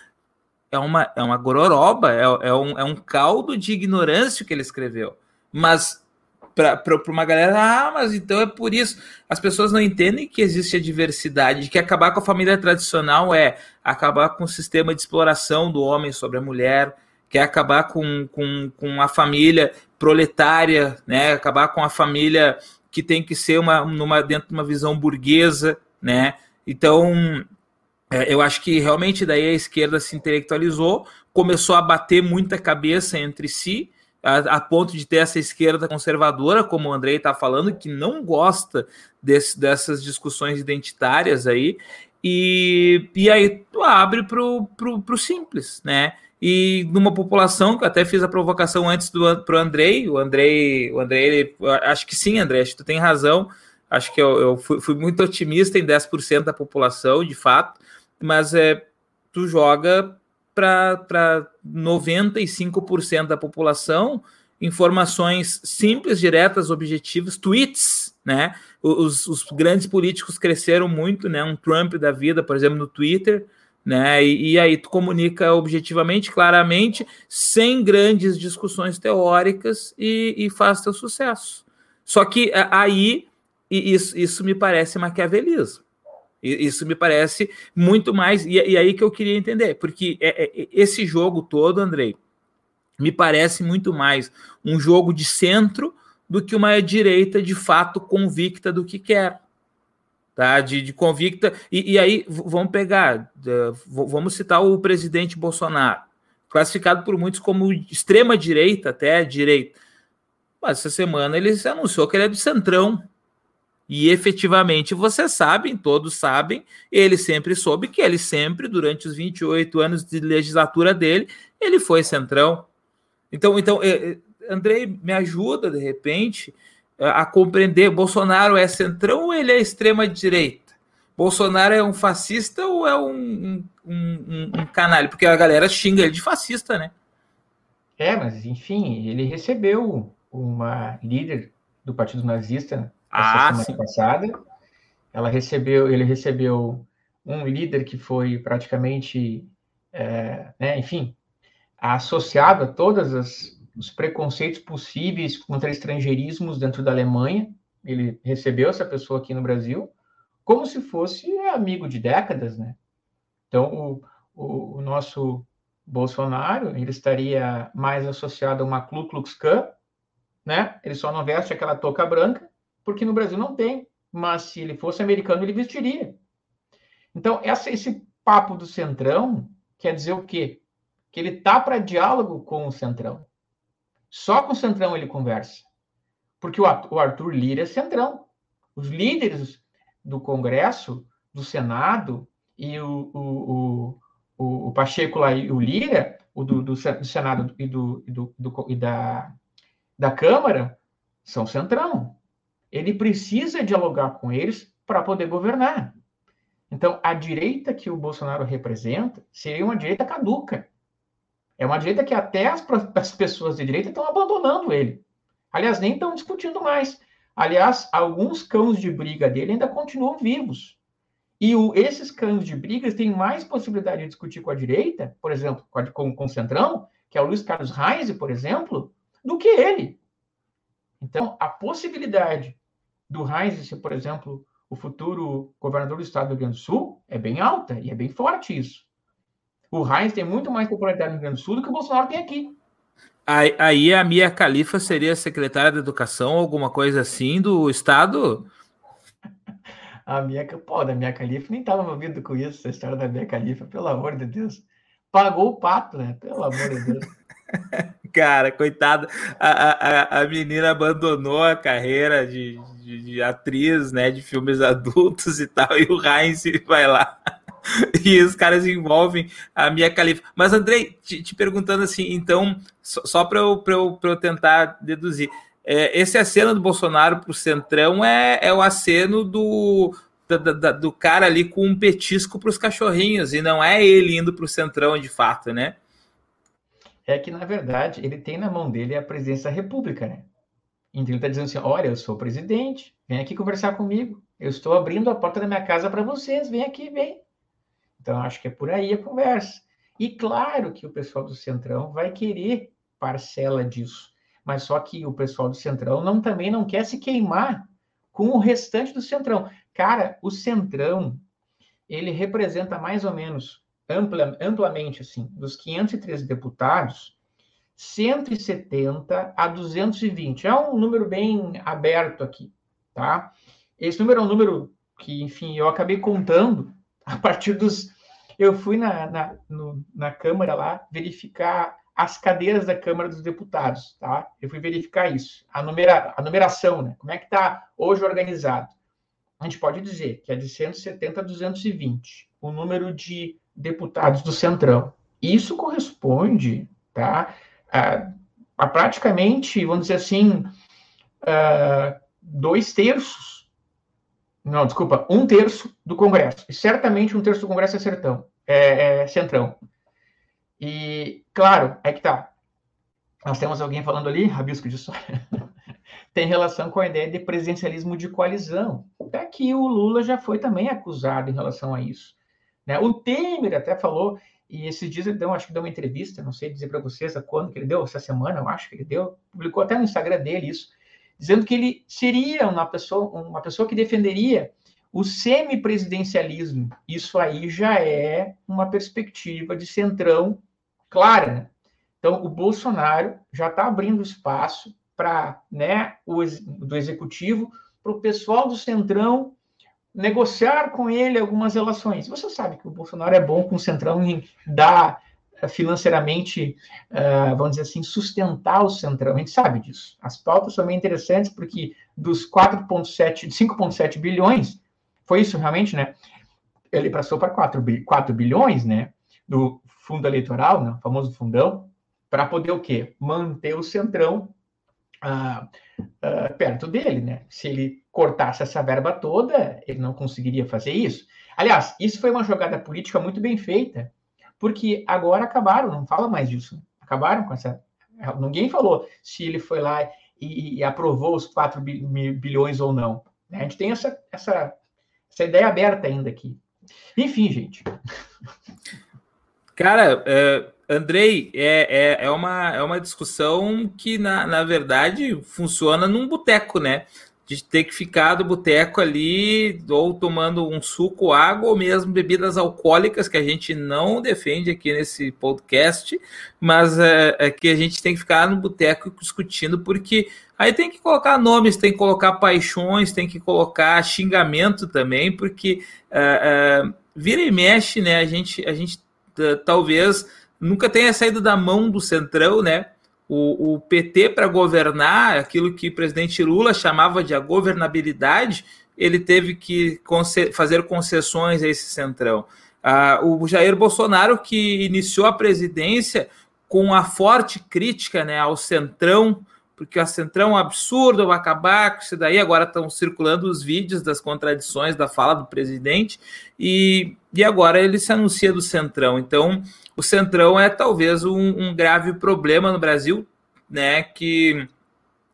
é uma, é uma gororoba, é, é, um, é um caldo de ignorância que ele escreveu. Mas para uma galera, ah, mas então é por isso. As pessoas não entendem que existe a diversidade, que acabar com a família tradicional é acabar com o sistema de exploração do homem sobre a mulher, que é acabar com, com, com a família proletária, né? acabar com a família que tem que ser uma, numa, dentro de uma visão burguesa. Né? Então, é, eu acho que realmente daí a esquerda se intelectualizou, começou a bater muita cabeça entre si, a, a ponto de ter essa esquerda conservadora, como o Andrei está falando, que não gosta desse, dessas discussões identitárias aí, e, e aí tu abre para o simples, né? E numa população que até fiz a provocação antes do pro Andrei, o Andrei, o Andrei, ele, acho que sim, André, acho que tu tem razão. Acho que eu, eu fui, fui, muito otimista em 10% da população, de fato mas é, tu joga para 95% da população informações simples, diretas, objetivas, tweets, né? Os, os, grandes políticos cresceram muito, né? Um Trump da vida, por exemplo, no Twitter, né? E, e, aí tu comunica objetivamente, claramente, sem grandes discussões teóricas e, e faz teu sucesso. Só que aí isso, isso me parece maquiavelismo. Isso me parece muito mais. E, e aí que eu queria entender, porque é, é, esse jogo todo, Andrei, me parece muito mais um jogo de centro do que uma direita de fato convicta do que quer. Tá? De, de convicta. E, e aí, vamos pegar, vamos citar o presidente Bolsonaro, classificado por muitos como extrema-direita, até direita. Mas essa semana ele anunciou que ele é do centrão. E efetivamente, vocês sabem, todos sabem, ele sempre soube que ele sempre, durante os 28 anos de legislatura dele, ele foi centrão. Então, então é, é, Andrei, me ajuda, de repente, a compreender, Bolsonaro é centrão ou ele é extrema direita? Bolsonaro é um fascista ou é um, um, um, um canalha? Porque a galera xinga ele de fascista, né? É, mas enfim, ele recebeu uma líder do Partido Nazista ah, semana sim. passada. Ela recebeu, ele recebeu um líder que foi praticamente, é, né, enfim, associado a todos os preconceitos possíveis contra estrangeirismos dentro da Alemanha. Ele recebeu essa pessoa aqui no Brasil como se fosse amigo de décadas, né? Então, o, o, o nosso Bolsonaro, ele estaria mais associado a uma Ku Klux Klan, né? Ele só não veste aquela touca branca, porque no Brasil não tem. Mas se ele fosse americano, ele vestiria. Então, essa, esse papo do Centrão quer dizer o quê? Que ele tá para diálogo com o Centrão. Só com o Centrão ele conversa. Porque o Arthur Lira é Centrão. Os líderes do Congresso, do Senado e o, o, o, o Pacheco lá e o Lira, o do, do, do Senado e, do, e, do, do, e da, da Câmara, são centrão. Ele precisa dialogar com eles para poder governar. Então, a direita que o Bolsonaro representa seria uma direita caduca. É uma direita que até as, as pessoas de direita estão abandonando ele. Aliás, nem estão discutindo mais. Aliás, alguns cães de briga dele ainda continuam vivos. E o, esses cães de brigas têm mais possibilidade de discutir com a direita, por exemplo, com, a, com, com o Centrão, que é o Luiz Carlos Reis, por exemplo, do que ele. Então, a possibilidade do Reis ser, por exemplo, o futuro governador do estado do Rio Grande do Sul é bem alta e é bem forte isso. O Reis tem muito mais popularidade no Rio Grande do Sul do que o Bolsonaro tem aqui. Aí a Mia Califa seria secretária da Educação, alguma coisa assim, do Estado? A Mia, pô, da Mia Califa nem estava envolvido com isso, essa história da Mia Califa, pelo amor de Deus. Pagou o pato, né? Pelo amor de Deus. Cara, coitada, a, a, a menina abandonou a carreira de, de, de, atriz, né, de filmes adultos e tal, e o Heinz vai lá e os caras envolvem a minha califa. Mas, Andrei, te, te perguntando assim, então, só, só para eu, eu, eu tentar deduzir, é, esse aceno do Bolsonaro para o Centrão é, é o aceno do, da, da, do cara ali com um petisco para os cachorrinhos, e não é ele indo para o Centrão de fato, né? É que, na verdade, ele tem na mão dele a presidência da República, né? Então ele está dizendo assim: olha, eu sou presidente, vem aqui conversar comigo. Eu estou abrindo a porta da minha casa para vocês, vem aqui, vem. Então, acho que é por aí a conversa. E claro que o pessoal do Centrão vai querer parcela disso. Mas só que o pessoal do Centrão não, também não quer se queimar com o restante do Centrão. Cara, o Centrão, ele representa mais ou menos, ampla, amplamente, assim, dos 513 deputados, 170 a 220. É um número bem aberto aqui, tá? Esse número é um número que, enfim, eu acabei contando a partir dos eu fui na, na, no, na Câmara lá verificar as cadeiras da Câmara dos Deputados, tá? Eu fui verificar isso, a, numera, a numeração, né? Como é que está hoje organizado? A gente pode dizer que é de 170 a 220, o número de deputados do Centrão. Isso corresponde, tá? A, a praticamente, vamos dizer assim, uh, dois terços não, desculpa, um terço do Congresso. E certamente um terço do Congresso é sertão, é, é centrão. E, claro, é que tá. Nós temos alguém falando ali, rabisco de história, tem relação com a ideia de presidencialismo de coalizão. É que o Lula já foi também acusado em relação a isso. Né? O Temer até falou, e esses dias ele deu, acho que deu uma entrevista, não sei dizer para vocês a quando que ele deu, essa semana, eu acho que ele deu, publicou até no Instagram dele isso, dizendo que ele seria uma pessoa, uma pessoa que defenderia o semipresidencialismo. Isso aí já é uma perspectiva de centrão clara. Né? Então, o Bolsonaro já está abrindo espaço para né, o do executivo, para o pessoal do centrão negociar com ele algumas relações. Você sabe que o Bolsonaro é bom com o centrão em dar financeiramente, uh, vamos dizer assim, sustentar o Centrão. A gente sabe disso. As pautas são bem interessantes porque dos 4,7, 5,7 bilhões, foi isso realmente, né? Ele passou para 4, 4 bilhões, né? Do fundo eleitoral, né? o famoso fundão, para poder o quê? Manter o Centrão uh, uh, perto dele, né? Se ele cortasse essa verba toda, ele não conseguiria fazer isso. Aliás, isso foi uma jogada política muito bem feita, porque agora acabaram, não fala mais disso, né? acabaram com essa. Ninguém falou se ele foi lá e, e aprovou os 4 bilhões ou não. Né? A gente tem essa, essa, essa ideia aberta ainda aqui. Enfim, gente. Cara, uh, Andrei, é, é, é, uma, é uma discussão que, na, na verdade, funciona num boteco, né? De ter que ficar do boteco ali, ou tomando um suco, água, ou mesmo bebidas alcoólicas, que a gente não defende aqui nesse podcast, mas é, é que a gente tem que ficar no boteco discutindo, porque aí tem que colocar nomes, tem que colocar paixões, tem que colocar xingamento também, porque é, é, vira e mexe, né? A gente, a gente talvez nunca tenha saído da mão do Centrão, né? O, o PT, para governar, aquilo que o presidente Lula chamava de a governabilidade, ele teve que conce fazer concessões a esse Centrão. Ah, o Jair Bolsonaro, que iniciou a presidência com a forte crítica né, ao Centrão, porque o Centrão é um absurdo, vai acabar com isso daí. Agora estão circulando os vídeos das contradições da fala do presidente, e, e agora ele se anuncia do Centrão. Então, o Centrão é talvez um, um grave problema no Brasil, né? Que,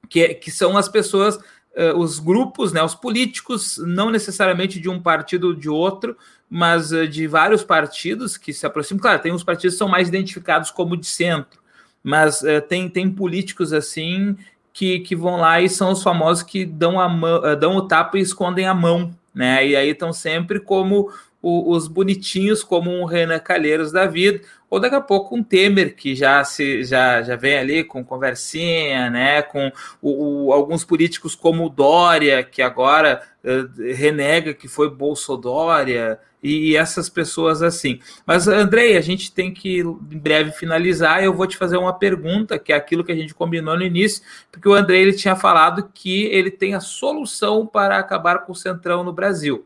que, que são as pessoas, uh, os grupos, né, os políticos, não necessariamente de um partido ou de outro, mas uh, de vários partidos que se aproximam. Claro, tem uns partidos que são mais identificados como de centro, mas uh, tem, tem políticos assim que, que vão lá e são os famosos que dão, a mão, uh, dão o tapa e escondem a mão, né? E aí estão sempre como o, os bonitinhos, como um Renan Calheiros da vida, ou daqui a pouco um Temer que já se já, já vem ali com conversinha, né? Com o, o alguns políticos como o Dória, que agora uh, renega que foi Bolsodória e essas pessoas assim. Mas, Andrei, a gente tem que em breve finalizar. Eu vou te fazer uma pergunta, que é aquilo que a gente combinou no início, porque o Andrei ele tinha falado que ele tem a solução para acabar com o Centrão no Brasil.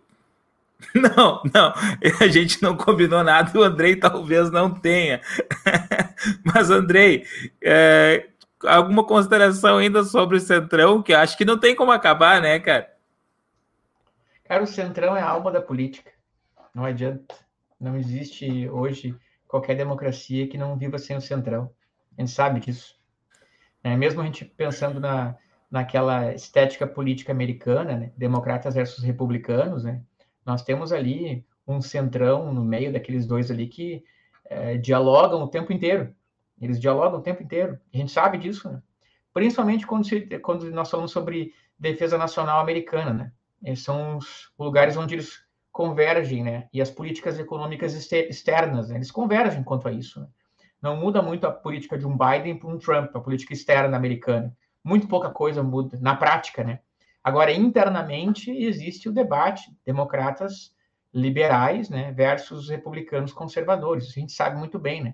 Não, não, a gente não combinou nada, o Andrei talvez não tenha. Mas, Andrei, é, alguma consideração ainda sobre o Centrão, que acho que não tem como acabar, né, cara? Cara, o Centrão é a alma da política. Não adianta. Não existe hoje qualquer democracia que não viva sem o centrão. A gente sabe disso. É, mesmo a gente pensando na, naquela estética política americana, né? democratas versus republicanos, né? nós temos ali um centrão no meio daqueles dois ali que é, dialogam o tempo inteiro. Eles dialogam o tempo inteiro. A gente sabe disso, né? Principalmente quando, se, quando nós falamos sobre defesa nacional americana, né? São os lugares onde eles convergem, né? E as políticas econômicas externas, né? eles convergem quanto a isso. Né? Não muda muito a política de um Biden para um Trump, a política externa americana. Muito pouca coisa muda na prática, né? Agora, internamente, existe o debate democratas liberais, né, versus republicanos conservadores. A gente sabe muito bem, né?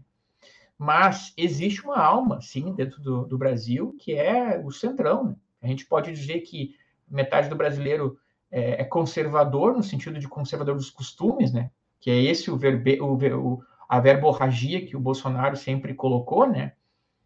Mas existe uma alma, sim, dentro do, do Brasil, que é o centrão. Né? A gente pode dizer que metade do brasileiro é, é, conservador, no sentido de conservador dos costumes, né? Que é esse o, verbe, o, o a verborragia que o Bolsonaro sempre colocou, né?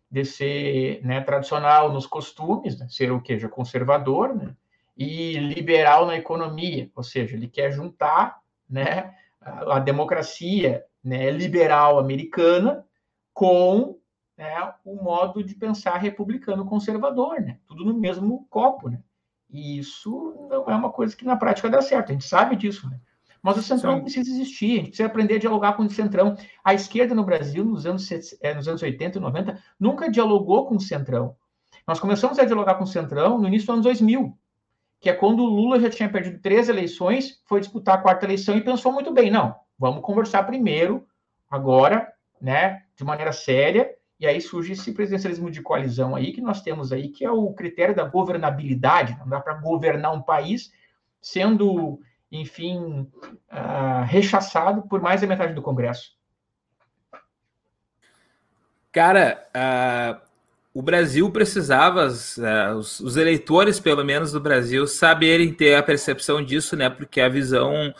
De ser né, tradicional nos costumes, né? ser o que? Já conservador, né? E liberal na economia, ou seja, ele quer juntar né, a, a democracia né, liberal americana com né, o modo de pensar republicano conservador, né? Tudo no mesmo copo, né? E isso não é uma coisa que na prática dá certo, a gente sabe disso, né? Mas o Centrão Sim. precisa existir, a gente precisa aprender a dialogar com o Centrão. A esquerda no Brasil, nos anos, é, nos anos 80 e 90, nunca dialogou com o Centrão. Nós começamos a dialogar com o Centrão no início dos anos 2000, que é quando o Lula já tinha perdido três eleições, foi disputar a quarta eleição e pensou muito bem, não, vamos conversar primeiro, agora, né, de maneira séria, e aí surge esse presidencialismo de coalizão aí que nós temos aí, que é o critério da governabilidade. Não dá para governar um país sendo, enfim, uh, rechaçado por mais da metade do Congresso. Cara, uh, o Brasil precisava, uh, os, os, eleitores, pelo menos do Brasil, saberem ter a percepção disso, né? Porque a visão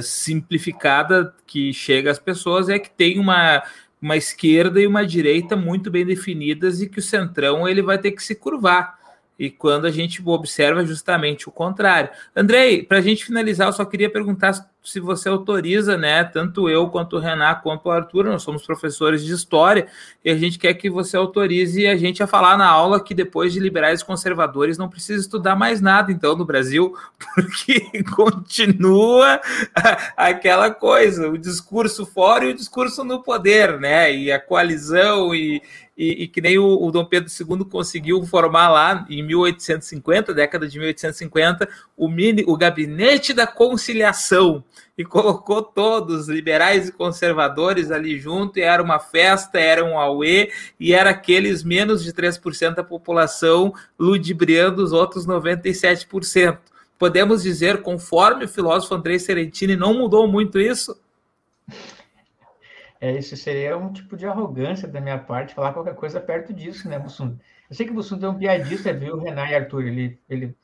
simplificada que chega às pessoas é que tem uma uma esquerda e uma direita muito bem definidas e que o centrão ele vai ter que se curvar. E quando a gente observa justamente o contrário. Andrei, para a gente finalizar, eu só queria perguntar se você autoriza, né? Tanto eu quanto o Renan, quanto o Arthur, nós somos professores de história, e a gente quer que você autorize a gente a falar na aula que depois de liberais conservadores não precisa estudar mais nada, então, no Brasil, porque continua aquela coisa, o discurso fora e o discurso no poder, né? E a coalizão e, e, e, que nem o, o, Dom Pedro II conseguiu formar lá em 1850, década de 1850, o, mini, o gabinete da conciliação e colocou todos, liberais e conservadores, ali junto, e era uma festa, era um auê, e era aqueles menos de 3% da população ludibriando os outros 97%. Podemos dizer, conforme o filósofo Andrei Serentini, não mudou muito isso? É, isso seria um tipo de arrogância da minha parte, falar qualquer coisa perto disso, né, Bussunda? Eu sei que o Bussunda é um piadista, viu, Renan e Arthur? Ele, ele,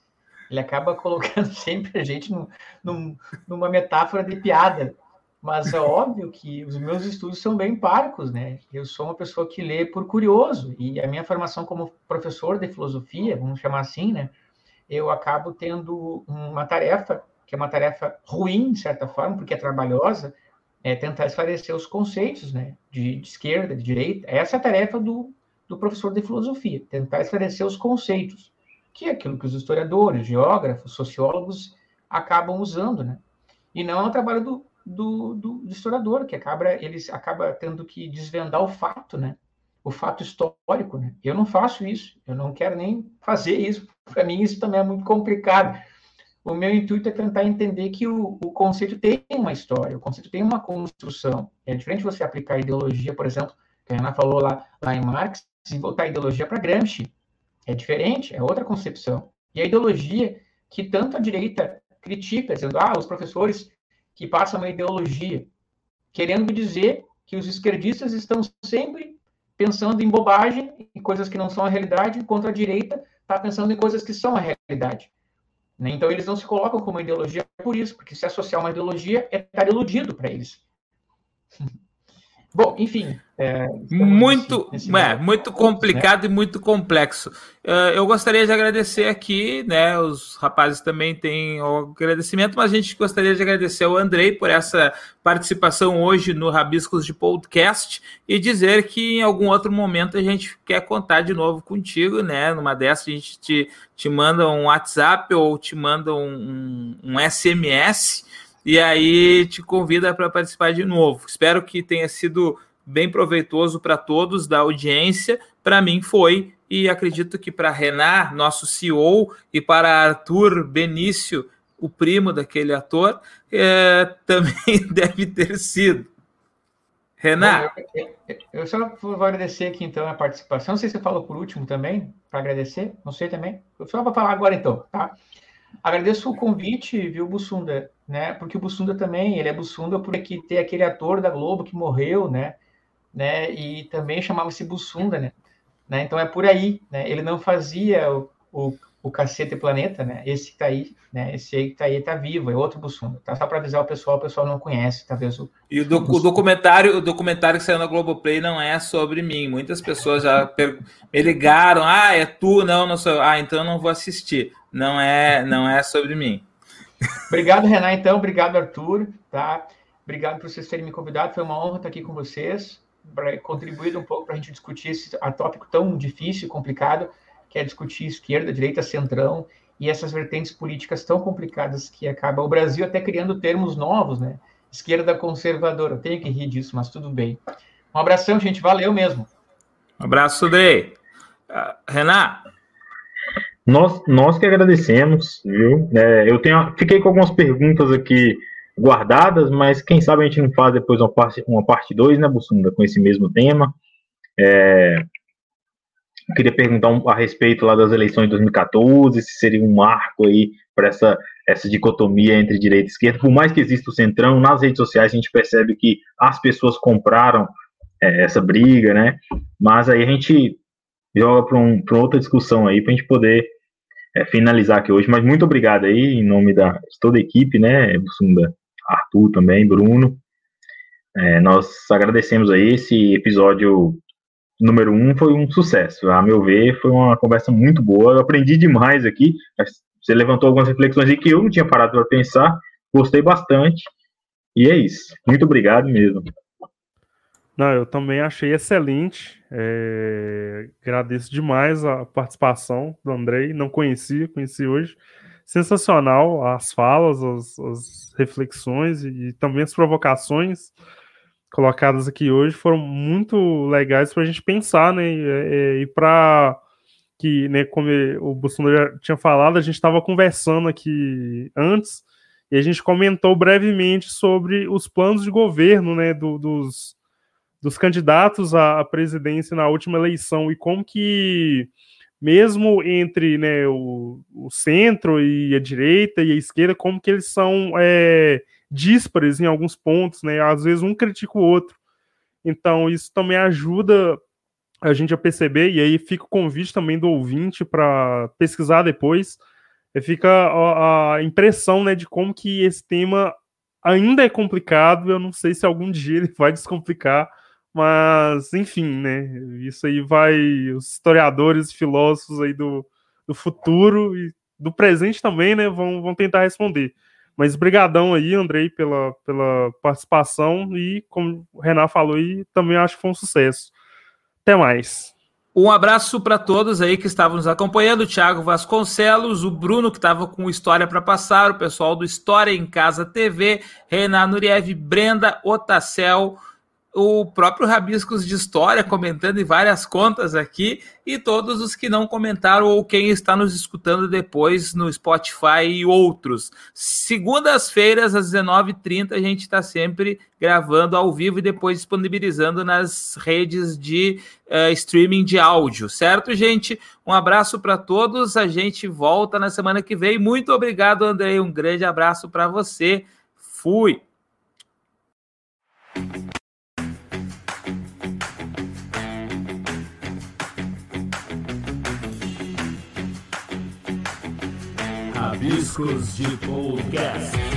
ele acaba colocando sempre a gente num, num, numa metáfora de piada. Mas é óbvio que os meus estudos são bem parcos, né? Eu sou uma pessoa que lê por curioso, e a minha formação como professor de filosofia, vamos chamar assim, né? Eu acabo tendo uma tarefa, que é uma tarefa ruim, de certa forma, porque é trabalhosa, é tentar esclarecer os conceitos né, de, de, esquerda, de direita. Essa é a tarefa do, do professor de filosofia, tentar esclarecer os conceitos, que é aquilo que os historiadores, geógrafos, sociólogos acabam usando, né? E não é o trabalho do, do, do, do historiador, que acaba, eles acaba tendo que desvendar o fato, né? O fato histórico, né? Eu não faço isso, eu não quero nem fazer isso. Para mim, isso também é muito complicado o meu intuito é tentar entender que o, o, conceito tem uma história, o conceito tem uma construção. É diferente você aplicar ideologia, por exemplo, que a Ana falou lá, lá em Marx, e voltar a ideologia para Gramsci. É diferente, é outra concepção. E a ideologia que tanto a direita critica, dizendo, ah, os professores que passam uma ideologia, querendo dizer que os esquerdistas estão sempre pensando em bobagem, em coisas que não são a realidade, enquanto a direita está pensando em coisas que são a realidade. Né? Então, eles não se colocam como ideologia por isso, porque se associar uma ideologia é estar iludido para eles. Bom, enfim. É, muito, nesse, nesse é, muito complicado né? e muito complexo. Uh, eu gostaria de agradecer aqui, né? Os rapazes também têm o agradecimento, mas a gente gostaria de agradecer ao Andrei por essa participação hoje no Rabiscos de Podcast e dizer que em algum outro momento a gente quer contar de novo contigo, né? Numa dessas a gente te, te manda um WhatsApp ou te manda um, um SMS e aí te convida para participar de novo. Espero que tenha sido bem proveitoso para todos da audiência. Para mim foi, e acredito que para Renan, nosso CEO, e para Arthur Benício, o primo daquele ator, é, também deve ter sido. Renan? Eu, só vou agradecer aqui então a participação. Não sei se você falou por último também, para agradecer. Não sei também. Só para falar agora então, tá? Agradeço o convite, viu, Bussunda, né? Porque o Bussunda também, ele é Bussunda porque tem aquele ator da Globo que morreu, né? né? E também chamava-se Bussunda, né? né? Então é por aí, né? Ele não fazia o, o, o Cacete Planeta, né? Esse que tá aí, né? Esse aí que tá aí tá vivo, é outro Bussunda. Tá só para avisar o pessoal, o pessoal não conhece, talvez o E o, o, documentário, o documentário que saiu na Globoplay não é sobre mim. Muitas pessoas já me ligaram, ah, é tu, não, não sou. Ah, então eu não vou assistir não é, não é sobre mim. Obrigado, Renan, então. Obrigado, Arthur. Tá? Obrigado por vocês terem me convidado. Foi uma honra estar aqui com vocês, contribuído um pouco para a gente discutir esse tópico tão difícil e complicado, que é discutir esquerda, direita, centrão e essas vertentes políticas tão complicadas que acaba o Brasil até criando termos novos, né? Esquerda conservadora. Eu tenho que rir disso, mas tudo bem. Um abração, gente. Valeu mesmo. Um abraço, Dei. Uh, Renan, nós, nós que agradecemos, viu? É, eu tenho, fiquei com algumas perguntas aqui guardadas, mas quem sabe a gente não faz depois uma parte uma parte 2, né, Bussunda, com esse mesmo tema. É, queria perguntar um, a respeito lá das eleições de 2014, se seria um marco aí para essa, essa dicotomia entre direita e esquerda. Por mais que exista o centrão, nas redes sociais a gente percebe que as pessoas compraram é, essa briga, né? Mas aí a gente joga para um, outra discussão aí para a gente poder é, finalizar aqui hoje. Mas muito obrigado aí, em nome da, toda a equipe, né? Bussunda, Arthur também, Bruno. É, nós agradecemos aí esse episódio número um foi um sucesso. A meu ver, foi uma conversa muito boa. Eu aprendi demais aqui. Você levantou algumas reflexões aí que eu não tinha parado para pensar. Gostei bastante. E é isso. Muito obrigado mesmo. Não, eu também achei excelente. É... Agradeço demais a participação do Andrei. Não conhecia, conheci hoje. Sensacional as falas, as, as reflexões e, e também as provocações colocadas aqui hoje foram muito legais para a gente pensar, né? E, e para que, né, como o Bolsonaro já tinha falado, a gente estava conversando aqui antes e a gente comentou brevemente sobre os planos de governo, né, do, dos, dos candidatos à presidência na última eleição e como que mesmo entre né, o, o centro e a direita e a esquerda, como que eles são é, díspares em alguns pontos, né? Às vezes um critica o outro. Então, isso também ajuda a gente a perceber, e aí fica o convite também do ouvinte para pesquisar depois. E fica a, a, impressão né, de como que esse tema ainda é complicado. Eu não sei se algum dia ele vai descomplicar, mas enfim, né? Isso aí vai. Os historiadores filósofos aí do, do futuro e do presente também, né? Vão, vão tentar responder. Mas brigadão aí, Andrei, pela, pela participação e, como o Renan falou aí, também acho que foi um sucesso. Até mais. Um abraço para todos aí que estavam nos acompanhando, o Thiago Vasconcelos, o Bruno que estava com História para Passar, o pessoal do História em Casa TV, Renan Nuriev, Brenda Otacel, o próprio Rabiscos de História comentando em várias contas aqui e todos os que não comentaram ou quem está nos escutando depois no Spotify e outros. Segundas-feiras às 19h30 a gente está sempre gravando ao vivo e depois disponibilizando nas redes de uh, streaming de áudio, certo, gente? Um abraço para todos, a gente volta na semana que vem. Muito obrigado, Andrei, um grande abraço para você. Fui! Rabiscos de Podcast.